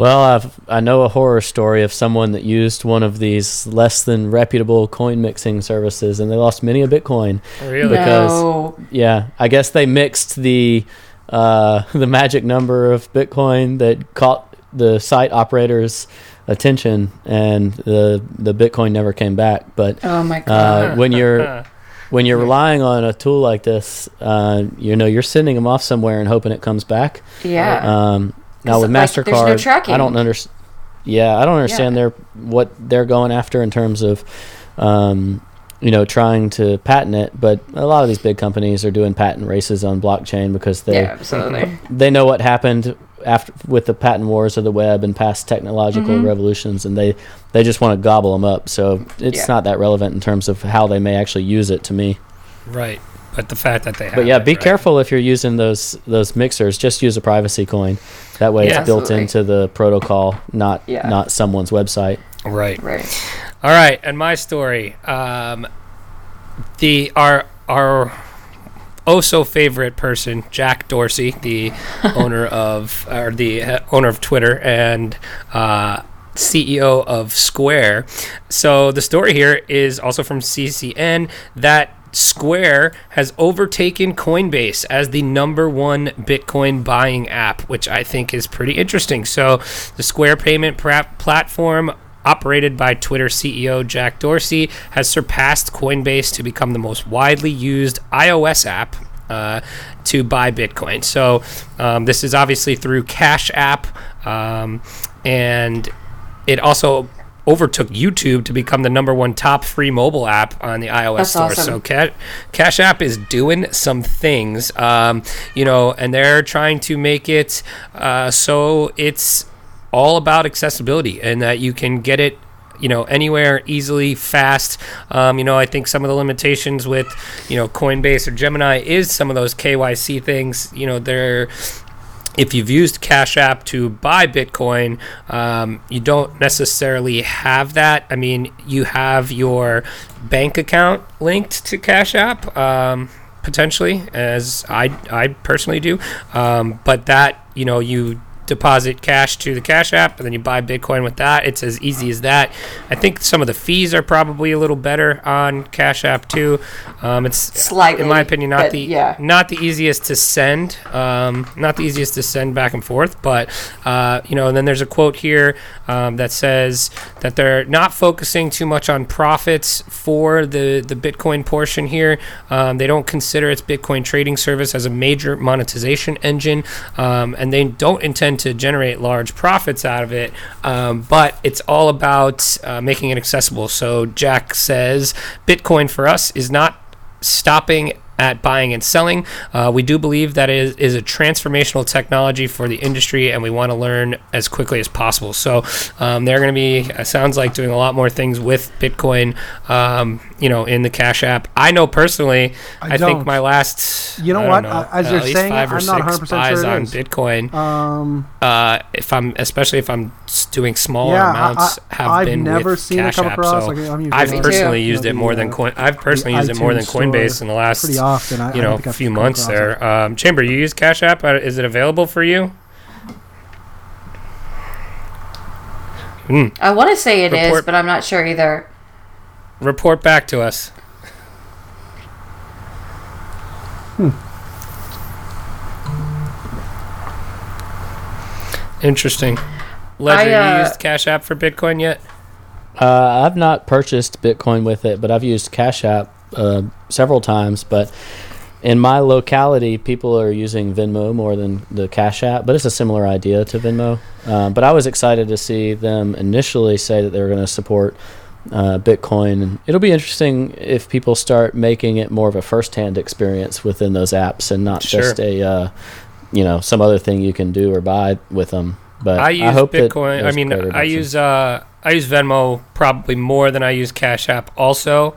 Well, I've, I know a horror story of someone that used one of these less than reputable coin mixing services, and they lost many a Bitcoin. Really? Because no. yeah, I guess they mixed the uh, the magic number of Bitcoin that caught the site operator's attention, and the the Bitcoin never came back. But oh my uh, god, uh, when you're when you're relying on a tool like this, uh, you know you're sending them off somewhere and hoping it comes back. Yeah. Um, now with like, Mastercard, no I don't understand. Yeah, I don't understand yeah. their what they're going after in terms of, um, you know, trying to patent it. But a lot of these big companies are doing patent races on blockchain because they yeah, absolutely. they know what happened after with the patent wars of the web and past technological mm-hmm. revolutions, and they they just want to gobble them up. So it's yeah. not that relevant in terms of how they may actually use it to me. Right but the fact that they have but yeah it, be right? careful if you're using those those mixers just use a privacy coin that way yeah, it's built into the protocol not yeah. not someone's website right right all right and my story um, the our our oh so favorite person jack dorsey the owner of or the uh, owner of twitter and uh, CEO of Square. So the story here is also from CCN that Square has overtaken Coinbase as the number one Bitcoin buying app, which I think is pretty interesting. So, the Square payment platform operated by Twitter CEO Jack Dorsey has surpassed Coinbase to become the most widely used iOS app uh, to buy Bitcoin. So, um, this is obviously through Cash App, um, and it also overtook YouTube to become the number one top free mobile app on the iOS That's store. Awesome. So Cash, Cash App is doing some things, um, you know, and they're trying to make it uh, so it's all about accessibility and that you can get it you know anywhere easily fast um, you know i think some of the limitations with you know coinbase or gemini is some of those kyc things you know they're if you've used Cash App to buy Bitcoin, um, you don't necessarily have that. I mean, you have your bank account linked to Cash App. Um, potentially as I, I personally do um, but that you know you deposit cash to the Cash App, and then you buy Bitcoin with that. It's as easy as that. I think some of the fees are probably a little better on Cash App too. Um, it's slightly, in my opinion, not the yeah. not the easiest to send, um, not the easiest to send back and forth. But uh, you know, and then there's a quote here um, that says that they're not focusing too much on profits for the the Bitcoin portion here. Um, they don't consider its Bitcoin trading service as a major monetization engine, um, and they don't intend to generate large profits out of it, um, but it's all about uh, making it accessible. So Jack says Bitcoin for us is not stopping at buying and selling. Uh, we do believe that is is a transformational technology for the industry, and we want to learn as quickly as possible. So um, they're going to be sounds like doing a lot more things with Bitcoin. Um, you know, in the Cash App. I know personally. I, I think my last. You know what? Know, as you're saying, five or I'm not 100 percent sure on Bitcoin. Um, uh, if I'm especially if I'm doing smaller yeah, amounts, I, have I've been never with seen Cash it come App, across. So like, I've personally used it more than Coin. I've personally used it more than Coinbase in the last pretty often. I, you know, a few months there. Um, Chamber, you use Cash App? Uh, is it available for you? Mm. I want to say it Report. is, but I'm not sure either. Report back to us. Hmm. Interesting. Ledger, I, uh, you used Cash App for Bitcoin yet? Uh, I've not purchased Bitcoin with it, but I've used Cash App uh, several times. But in my locality, people are using Venmo more than the Cash App, but it's a similar idea to Venmo. Uh, but I was excited to see them initially say that they were going to support uh, Bitcoin. And it'll be interesting if people start making it more of a first-hand experience within those apps and not sure. just a, uh, you know, some other thing you can do or buy with them. But I use I hope Bitcoin. I mean, I use uh, I use Venmo probably more than I use Cash App. Also,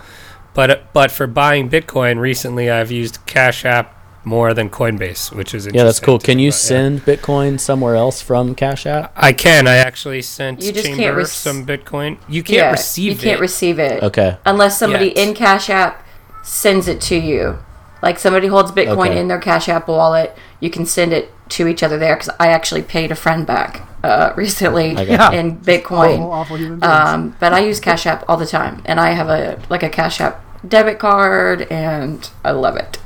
but but for buying Bitcoin recently, I've used Cash App more than Coinbase, which is yeah, that's cool. Can you about, send yeah. Bitcoin somewhere else from Cash App? I can. I actually sent you just Chamber can't rec- some Bitcoin. You can't yeah, receive it. You can't receive it. Okay. Unless somebody Yet. in Cash App sends it to you. Like somebody holds Bitcoin okay. in their Cash App wallet, you can send it to each other there. Because I actually paid a friend back uh, recently in Bitcoin. Oh, um, but I use Cash App all the time, and I have a like a Cash App debit card, and I love it.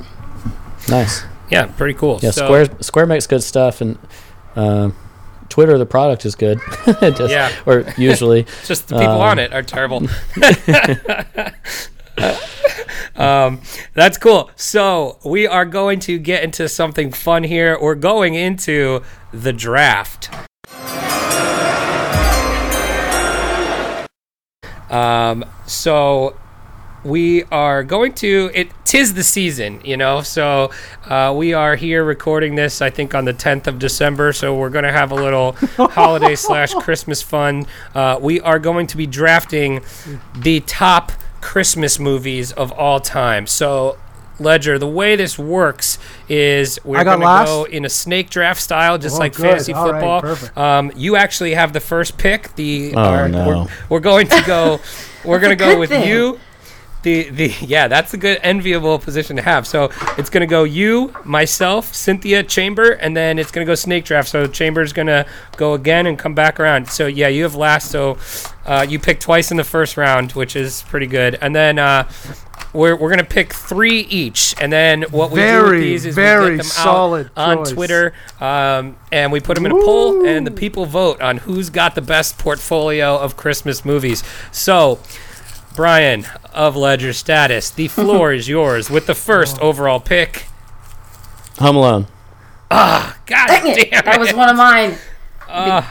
Nice. Yeah, pretty cool. Yeah, so, Square Square makes good stuff, and uh, Twitter, the product is good. Just, yeah, or usually, just the people um, on it are terrible. um, that's cool. So we are going to get into something fun here. We're going into the draft. Um, so we are going to it tis the season you know so uh, we are here recording this i think on the 10th of december so we're going to have a little holiday slash christmas fun uh, we are going to be drafting the top christmas movies of all time so Ledger, the way this works is we're going to go in a snake draft style, just oh, like good. fantasy all football. Right, um, you actually have the first pick. The oh, our, no. we're, we're, going to go. we're going to go with thing. you the the yeah, that's a good enviable position to have. So it's gonna go you, myself, Cynthia, Chamber, and then it's gonna go snake draft. So Chamber's gonna go again and come back around. So yeah, you have last. So uh, you pick twice in the first round, which is pretty good. And then uh, we're, we're gonna pick three each, and then what we very, do with these is we get them out on Twitter, um, and we put them in a poll, and the people vote on who's got the best portfolio of Christmas movies. So. Brian of Ledger Status, the floor is yours with the first oh. overall pick. Home Alone. Ah, oh, God Dang it. it. That was one of mine. Uh,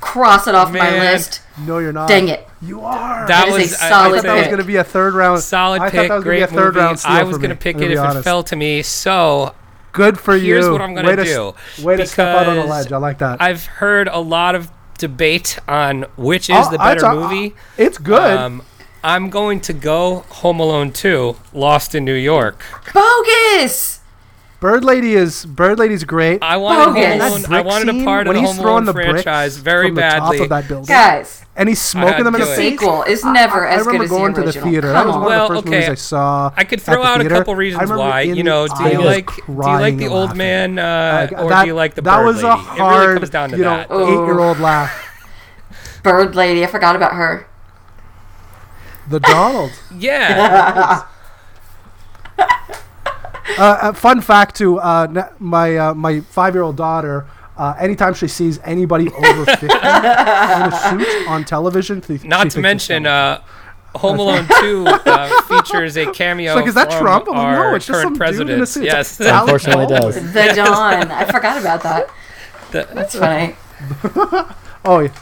Cross it off man. my list. No, you're not. Dang it. You are. That, was a solid I, I thought that was going to be a third round. Solid I pick. That was great be a third movie. round I was going to pick it if honest. it fell to me. So good for you. Here's what I'm going to do. Way to step out on the ledge. I like that. I've heard a lot of debate on which is the better movie. It's good. Um, I'm going to go Home Alone 2, Lost in New York. Bogus! Bird Lady is Bird Lady's great. I wanted Home Alone, I wanted a part of the Home Alone franchise very badly. Of that building. Guys, and he's smoking them in the face. sequel is never I, as good as the original. I remember going to the theater. That was one well, of the first okay. movies I saw. I could throw out theater. a couple reasons why. You know, do you like do you like the old man uh, or that, do you like the that Bird was a hard, it really comes down to you know, that. eight-year-old laugh. Bird Lady, I forgot about her. The Donald. yeah. uh, fun fact to Uh, my uh, my five year old daughter. Uh, anytime she sees anybody over 50 in a suit on television, not to mention uh, Home Alone 2 uh, features a cameo. like, is that Trump? Like, no, it's just some president. dude in a suit. Yes, it unfortunately does. The Don. I forgot about that. The, That's funny. oh yeah.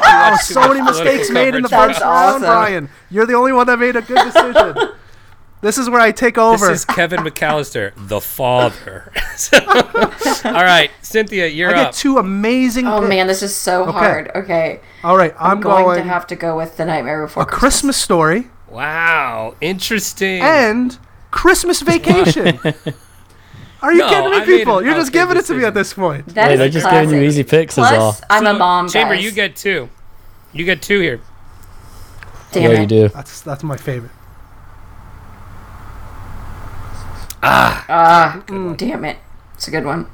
Wow, so many mistakes made in the first round, Brian. You're the only one that made a good decision. This is where I take over. This is Kevin McAllister, the father. so, all right, Cynthia, you're I up. two amazing. Oh picks. man, this is so okay. hard. Okay. All right, I'm, I'm going, going, to have to go with the Nightmare Before a Christmas, Christmas story. Wow, interesting. And Christmas Vacation. Are you no, kidding me, people? You're just giving decision. it to me at this point. That hey, they're just classic. giving you easy picks. Plus, is all. I'm so, a mom. Chamber, guys. you get two. You get two here. Damn yeah, it. you do. That's that's my favorite. Ah. Ah. Mm. Damn it. It's a good one.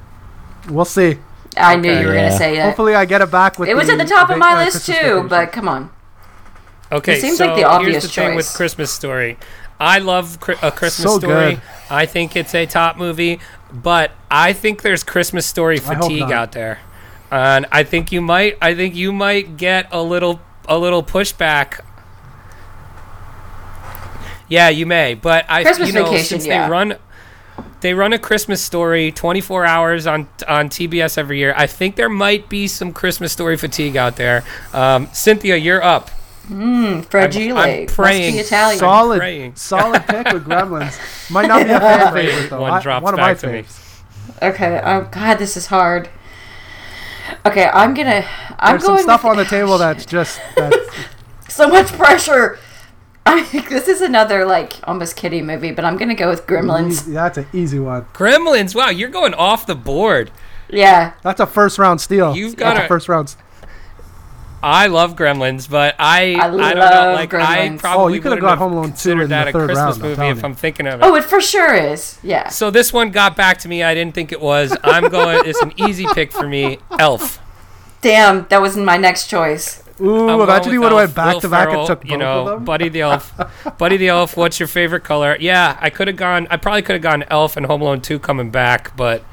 We'll see. I okay. knew you were yeah. gonna say that. Hopefully, I get it back with. It was at the top of my list too, but come on. Okay, it seems so like the obvious here's the choice. thing with Christmas Story. I love a Christmas so Story. Good. I think it's a top movie, but I think there's Christmas Story fatigue out there, and I think you might. I think you might get a little a little pushback. Yeah, you may, but I Christmas you know vacation, since yeah. they run they run a Christmas story 24 hours on on TBS every year. I think there might be some Christmas story fatigue out there. Um, Cynthia, you're up. Mmm, fragile. I'm, I'm praying. Italian. Solid, praying. solid pick with Gremlins. Might not be a fan favorite though. One drops I, one back to me. Okay. Oh God, this is hard. Okay, I'm gonna. I'm There's going some stuff with, on the table that's just that's, so much pressure. I think this is another like almost kiddie movie, but I'm gonna go with Gremlins. Yeah, that's an easy one. Gremlins. Wow, you're going off the board. Yeah, that's a first round steal. You've got that's a, a first round. I love Gremlins, but I I, I don't know. Like Gremlins. I probably oh, you could have got Home Alone two in that the third a Christmas round, movie if. I'm thinking of it. Oh, it for sure is. Yeah. So this one got back to me. I didn't think it was. I'm going. it's an easy pick for me. Elf. Damn, that was my next choice. Ooh, I'm imagine you would have went back Will to back and took both you know, of them. Buddy the Elf. Buddy the Elf. What's your favorite color? Yeah, I could have gone. I probably could have gone Elf and Home Alone two coming back, but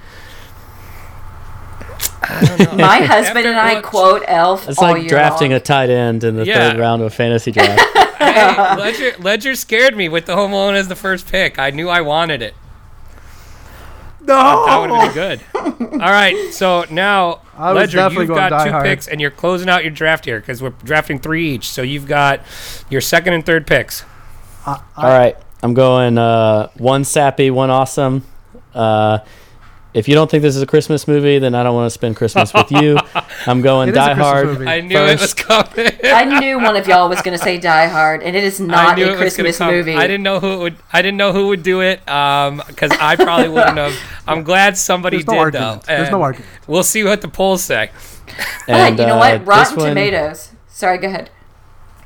My husband and I quote Elf. It's like drafting long. a tight end in the Yeah. third round of a fantasy draft. hey, Ledger, Ledger scared me with the Home Alone as the first pick. I knew I wanted it. No, That would have been good. All right, so now Ledger, definitely you've got two Hard. picks, and you're closing out your draft here because we're drafting three each. So you've got your second and third picks. All right, I'm going uh, one sappy, one awesome. Uh, if you don't think this is a Christmas movie, then I don't want to spend Christmas with you. I'm going It is a Die Hard. movie. I knew it was coming. I knew one of y'all was going to say Die Hard, and it is I not knew a it was gonna Christmas come. movie. I didn't know who would. I didn't know who would do it. Um, because I probably wouldn't have. I'm glad somebody There's no did argument. though. There's no and argument. We'll see what the polls say. But And, you know uh, what? Rotten one- Tomatoes. Sorry, go ahead.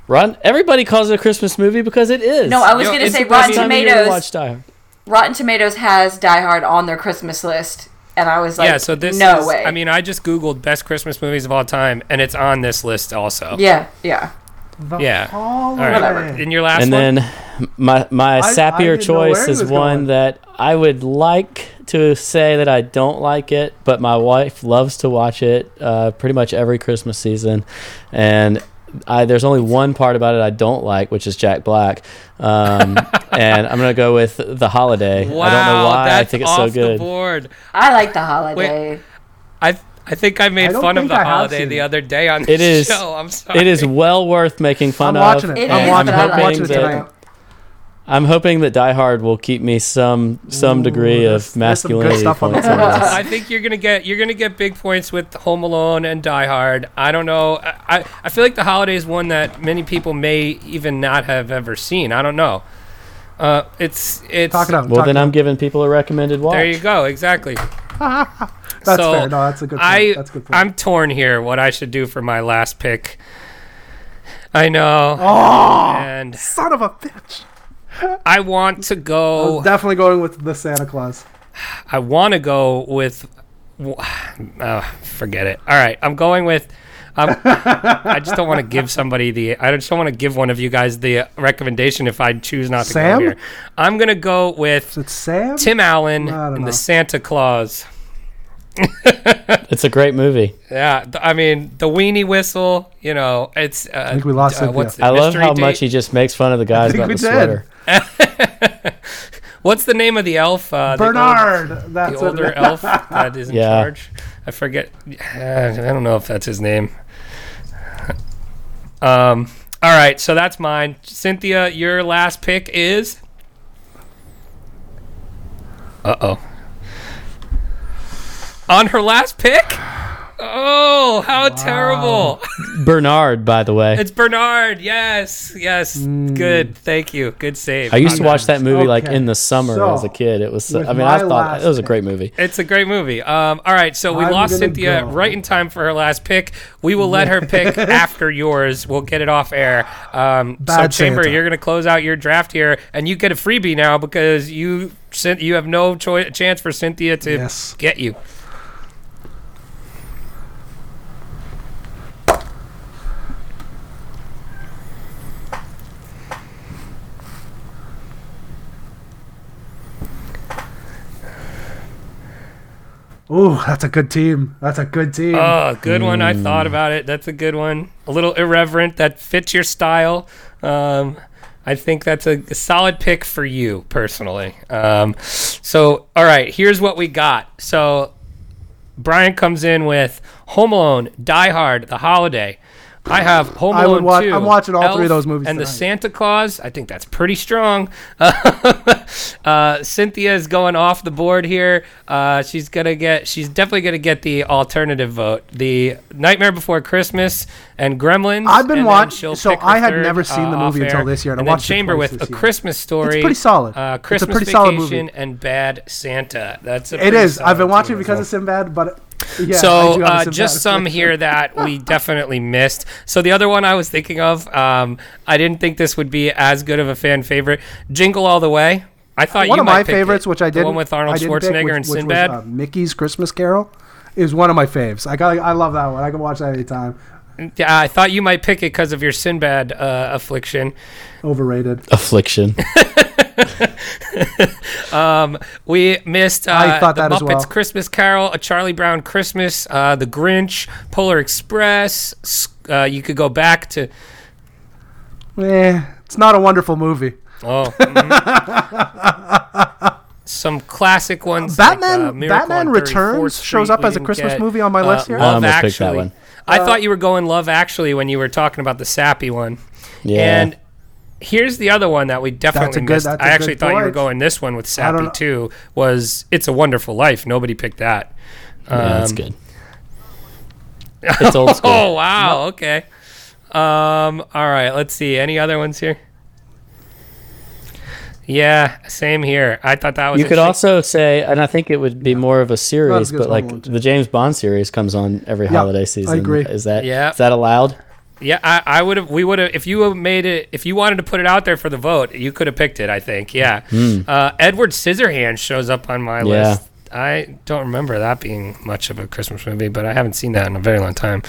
Rotten. Everybody calls it a Christmas movie because it is. No, I was going to say the Rotten best Time of year to Tomatoes. watch Die Hard. Rotten Tomatoes has Die Hard on their Christmas list, and I was like, yeah. So this. no is, way. I mean, I just googled best Christmas movies of all time, and it's on this list also. yeah, yeah. The Yeah. All All right. Whatever. In your last and one. then my my I- I sappier didn't know where choice is one going. that I would like to say that I don't like it, but my wife loves to watch it uh, pretty much every Christmas season, and I, there's only one part about it I don't like, which is Jack Black, um, and I'm gonna go with The Holiday. wow, I don't know why I think it's off so the good. board. I like the holiday. I I think I made I fun of the I holiday the other day on It this is- show. I'm sorry. It is well worth making fun I'm of. it. It I'm watching but it. I I'm like watching it it. tonight. I'm hoping that Die Hard will keep me some some Ooh, degree there's- of there's some good masculinity stuff points on I think you're gonna get you're gonna get big points with Home Alone and Die Hard. I don't know. I I, I feel like the holiday is one that many people may even not have ever seen. I don't know. Uh, it's it's. Talk it out. Well, talk then it I'm giving people a recommended watch. There you go. Exactly. That's so fair. No, that's a good. Point. I that's a good. Point. I'm torn here. What I should do for my last pick. I know. oh, And son of a bitch! I want to I go. definitely going with the Santa Clause. I want to go with. Uh, forget it. All right, I'm going with. Um, I just don't want to give somebody the. I just don't want to give one of you guys the recommendation if I choose not to Sam? go here. I'm gonna go with Is Sam? Tim Allen I and know. the Santa Clause. It's a great movie. Yeah, th- I mean the weenie whistle. You know, it's. Uh, I think we lost uh, Cynthia. what's the I love how date? much he just makes fun of the guys think about we the did. sweater. What's the name of the elf? Uh, the old- Bernard. the older elf that is in Yeah. charge. I forget. Uh, I don't know if that's his name. Um, all right, so that's mine. Cynthia, your last pick is. Uh oh. On her last pick? Oh, how wow. terrible. Bernard, by the way. It's Bernard. Yes. Yes. Mm. Good. Thank you. Good save. I used to watch that movie okay. like in the summer so, as a kid. It was, I mean, I thought it was a great movie. It's a great movie. Um, all right. So we I'm lost Cynthia go. right in time for her last pick. We will let her pick after yours. We'll get it off air. Um, Bad so, Chamber, Santa. you're going to close out your draft here, and you get a freebie now because you you have no choice, chance for Cynthia to yes. get you. Oh, that's a good team. That's a good team. Oh, good one. I thought about it. That's a good one. A little irreverent. That fits your style. Um, I think that's a, a, solid pick for you personally. Um, so, all right, here's what we got. So, Brian comes in with Home Alone, Die Hard, The Holiday, I have Home Alone watch, 2. I'm watching all Elf, three of those movies. And tonight. the Santa Clause. I think that's pretty strong. uh, Cynthia is going off the board here. Uh, she's gonna get. She's definitely gonna get the alternative vote. The Nightmare Before Christmas and Gremlins. I've been watching. So I had third, never seen the uh, movie until this year, and, and I watched Chamber with A Christmas Story. It's pretty solid. Uh, Christmas it's a pretty Vacation solid movie. and Bad Santa. That's it is. I've been watching because of Sinbad, but yeah, so uh, just some here that we definitely missed. So the other one I was thinking of, um, I didn't think this would be as good of a fan favorite. Jingle All the Way. I thought one of my favorites, it. which I did, one with Arnold Schwarzenegger pick, which, and Sinbad. Was, uh, Mickey's Christmas Carol is one of my faves. I got, I love that one. I can watch that anytime. Yeah, I thought you might pick it because of your Sinbad uh, affliction. Overrated affliction. um, we missed uh, I thought the that Muppets well. Christmas Carol, A Charlie Brown Christmas, uh, The Grinch, Polar Express. Uh, you could go back to. Eh, it's not a wonderful movie. Oh. Mm-hmm. Some classic ones. Batman. Like, uh, Batman Returns shows up as a Christmas get, movie on my list here. Love Actually. I thought you were going Love Actually when you were talking about the sappy one. Yeah. And here's the other one that we definitely good, missed. I actually thought point. you were going this one with Sappy too. Was It's a Wonderful Life? Nobody picked that. Um, yeah, that's good. It's old school. oh wow. Okay. Um. All right. Let's see. Any other ones here? Yeah, same here. I thought that was. You could also say, and I think it would be yeah. more of a series, but like the James Bond series comes on every yeah, holiday season. I agree. Is that yeah? Is that allowed? Yeah, I, I would have. We would have. If you have made it, if you wanted to put it out there for the vote, you could have picked it. I think. Yeah. Mm. Uh, Edward Scissorhands shows up on my yeah. list. I don't remember that being much of a Christmas movie, but I haven't seen that in a very long time.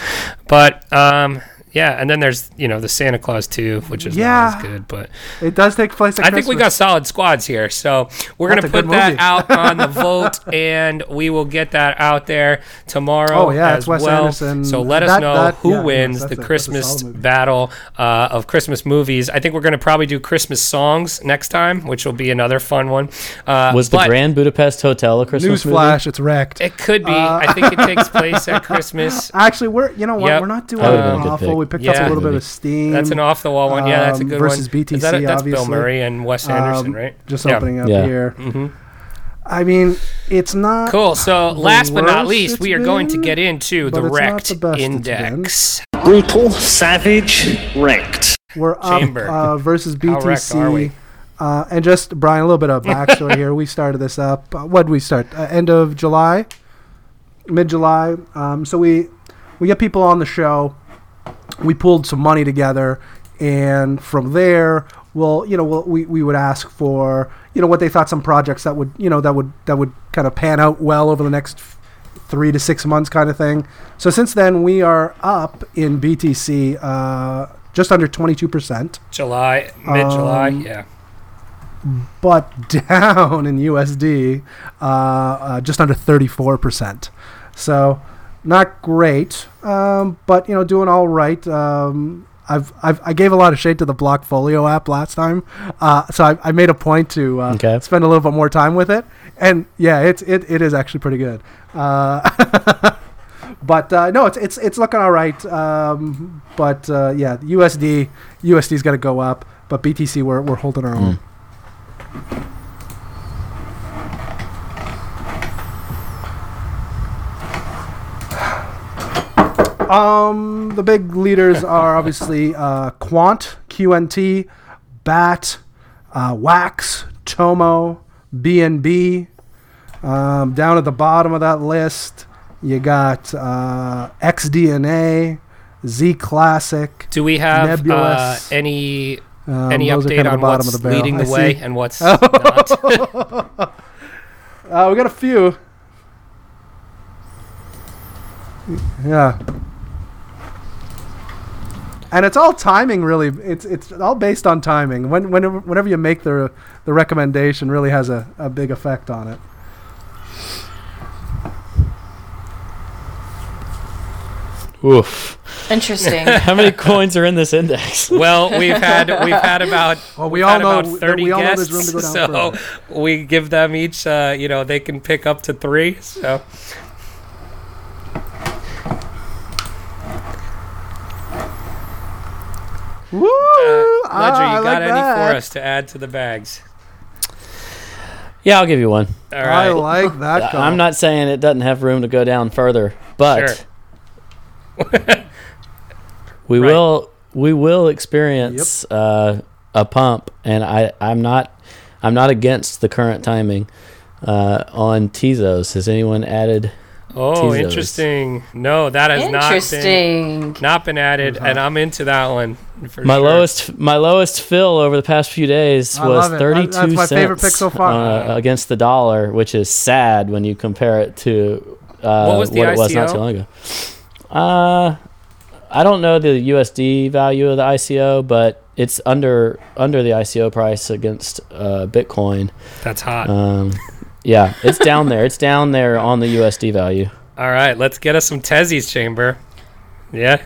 But um, yeah, and then there's you know the Santa Clause too, which is yeah, not as good, but it does take place. I Christmas. think we got solid squads here, so we're That's gonna put that out on the vote, and we will get that out there tomorrow. Oh yeah, as Wes well. Anderson. So let us that, know that, who yeah, wins the a, Christmas battle uh, of Christmas movies. I think we're gonna probably do Christmas songs next time, which will be another fun one. Uh, Was the Grand Budapest Hotel a Christmas movie? Newsflash, it's wrecked. It could be. Uh, I think it takes place at Christmas. Actually, we're you know what? Yep. We're not doing awful picked yeah. up a little bit of steam. That's an off the wall one. Yeah, that's a good versus one. Versus BTC, that, that's obviously. Bill Murray and Wes Anderson, um, right? Just yeah. opening up yeah. here. Mm-hmm. I mean, it's not cool. So, last but not least, we are been, going to get into the wrecked the index. Brutal, savage, wrecked. We're up uh, versus BTC. Uh, and just Brian, a little bit of backstory here. We started this up. Uh, what did we start? Uh, end of July, mid July. Um, so we we get people on the show we pulled some money together, and from there, well, you know, we'll, we we would ask for you know what they thought some projects that would you know that would that would kind of pan out well over the next three to six months kind of thing. So since then, we are up in BTC uh, just under 22%. July, mid July, um, yeah. But down in USD, uh, uh, just under 34%. So not great, um, but you know, doing all right. Um, I've, I've I gave a lot of shade to the Blockfolio app last time, uh, so I, I, made a point to uh, okay. spend a little bit more time with it, and yeah, it's it, it is actually pretty good. Uh, but uh, no, it's it's it's looking all right. Um, but uh, yeah, USD USD's got to go up, but BTC we're we're holding our own. Um, the big leaders are obviously uh, Quant, QNT, BAT, uh, Wax, Tomo, BNB. Um, down at the bottom of that list, you got uh, XDNA, ZClassic. Do we have uh, any um, any update kind of on what's the leading the I way see. and what's not? uh, we got a few. Yeah and it's all timing really it's it's all based on timing when whenever, whenever you make the the recommendation really has a, a big effect on it Oof. Interesting. How many coins are in this index? well, we've had we've had about well, we all know about thirty we all guests, know room to go down so further. we give them each. Uh, you know, they can pick up to three. So Woo! Uh, Ledger, you ah, got like any that. for us to add to the bags? Yeah, I'll give you one. All right. I like that. Call. I'm not saying it doesn't have room to go down further, but sure. we right. will we will experience yep. uh, a pump, and I I'm not I'm not against the current timing uh, on Tezos. Has anyone added Oh, Tezos. interesting. No, that has not been not been added, and I'm into that one. my sure. lowest my lowest fill over the past few days was 32 That's my favorite pick so. Uh, against the dollar, which is sad when you compare it to uh, what, was what it was not too long ago. Uh, I don't know the USD value of the ICO, but it's under under the ICO price against uh, Bitcoin. That's hot. Um, yeah, it's down there. It's down there on the USD value. All right, let's get us some Tezzy's chamber. Yeah.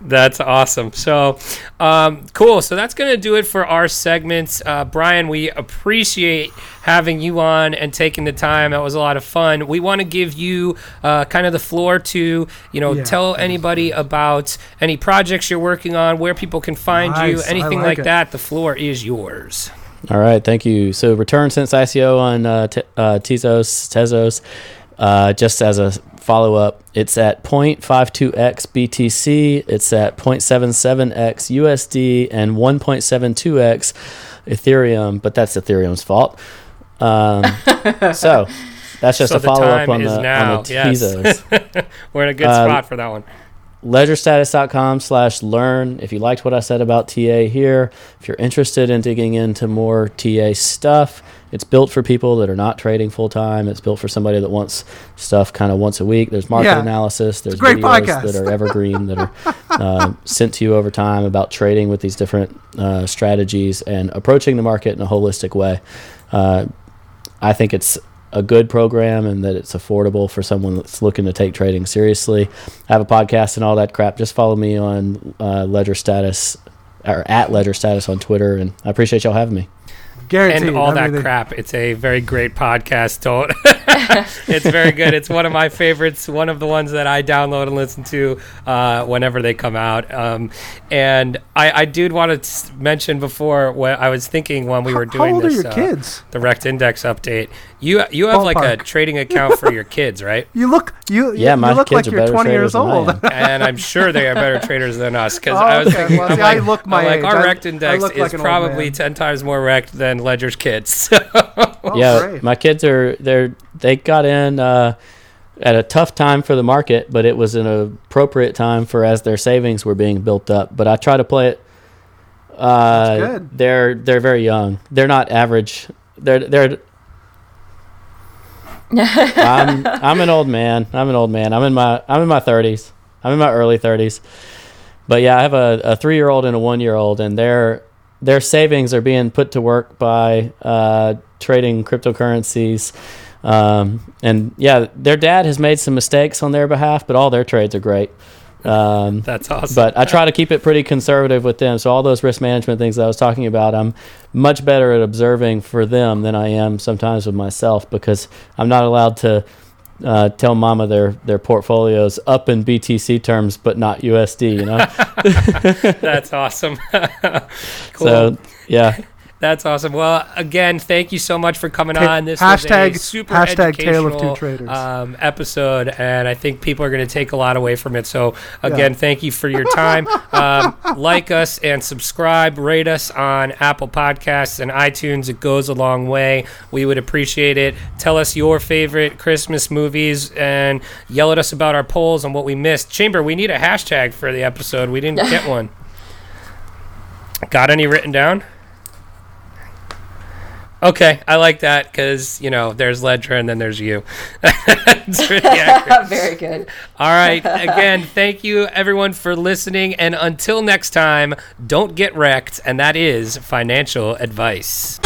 That's awesome. So, um, cool. So that's going to do it for our segments. Uh, Brian, we appreciate having you on and taking the time. That was a lot of fun. We want to give you uh, kind of the floor to, you know, yeah. tell anybody about any projects you're working on, where people can find nice. you, anything like, like that. The floor is yours. All right, thank you. So return since ICO on uh, t- uh, Tezos, Tezos. Uh, just as a follow up, it's at 0.52x BTC, it's at 0.77x USD, and 1.72x Ethereum, but that's Ethereum's fault. Um, so that's just so a follow up on the, on the Tezos. Yes. We're in a good spot uh, for that one ledgerstatus.com slash learn if you liked what i said about ta here. If you're interested in digging into more ta stuff it's built for people that are not trading full time it's built for somebody that wants stuff kind of once a week. There's market yeah. analysis. There's videos podcast. that are evergreen that are uh, sent to you over time about trading with these different uh, strategies and approaching the market in a holistic way. Uh, i think it's a good program and that it's affordable for someone that's looking to take trading seriously. I have a podcast and all that crap. Just follow me on uh, Ledger Status or at Ledger Status on Twitter, and I appreciate y'all having me. Guaranteed. And all that crap. It's a very great podcast. Don't. it's very good. It's one of my favorites. One of the ones that I download and listen to uh, whenever they come out. Um, and I, I did want to mention before what I was thinking when we were doing How old this. Are your uh, kids? The Wrecked Index update. You you have Ballpark. like a trading account for your kids, right? You look you yeah, you, my you look kids like you're 20 years old, and I'm sure they are better traders than us. Because oh, I was okay. thinking, well, see, like, I look my like our Wrecked Index is like probably ten times more Rect than Ledger's kids. oh, yeah, great. my kids are they're they got in. Uh, at a tough time for the market, but it was an appropriate time for as their savings were being built up. But I try to play it. Uh, they're they're very young. They're not average. They're they're I'm I'm an old man. I'm an old man. I'm in my I'm in my 30s. I'm in my early 30s. But yeah, I have a, a three year old and a one year old, and their their savings are being put to work by uh, trading cryptocurrencies. Um, and yeah, their dad has made some mistakes on their behalf, but all their trades are great. Um, That's awesome. But I try to keep it pretty conservative with them. So all those risk management things that I was talking about, I'm much better at observing for them than I am sometimes with myself because I'm not allowed to uh, tell mama their their portfolios up in BTC terms, but not USD. You know, that's awesome. cool. So yeah, that's awesome. Well, again, thank you so much for coming on. This hashtag, super hashtag tale of two traders um, episode, and I think people are going to take a lot away from it. So, again, yeah. thank you for your time. um, like us and subscribe, rate us on Apple Podcasts and iTunes. It goes a long way. We would appreciate it. Tell us your favorite Christmas movies and yell at us about our polls and what we missed. Chamber, we need a hashtag for the episode. We didn't get one. Got any written down? Okay, I like that because you know there's Ledger and then there's you. Very good. All right. Again, thank you everyone for listening, and until next time, don't get wrecked, and that is financial advice.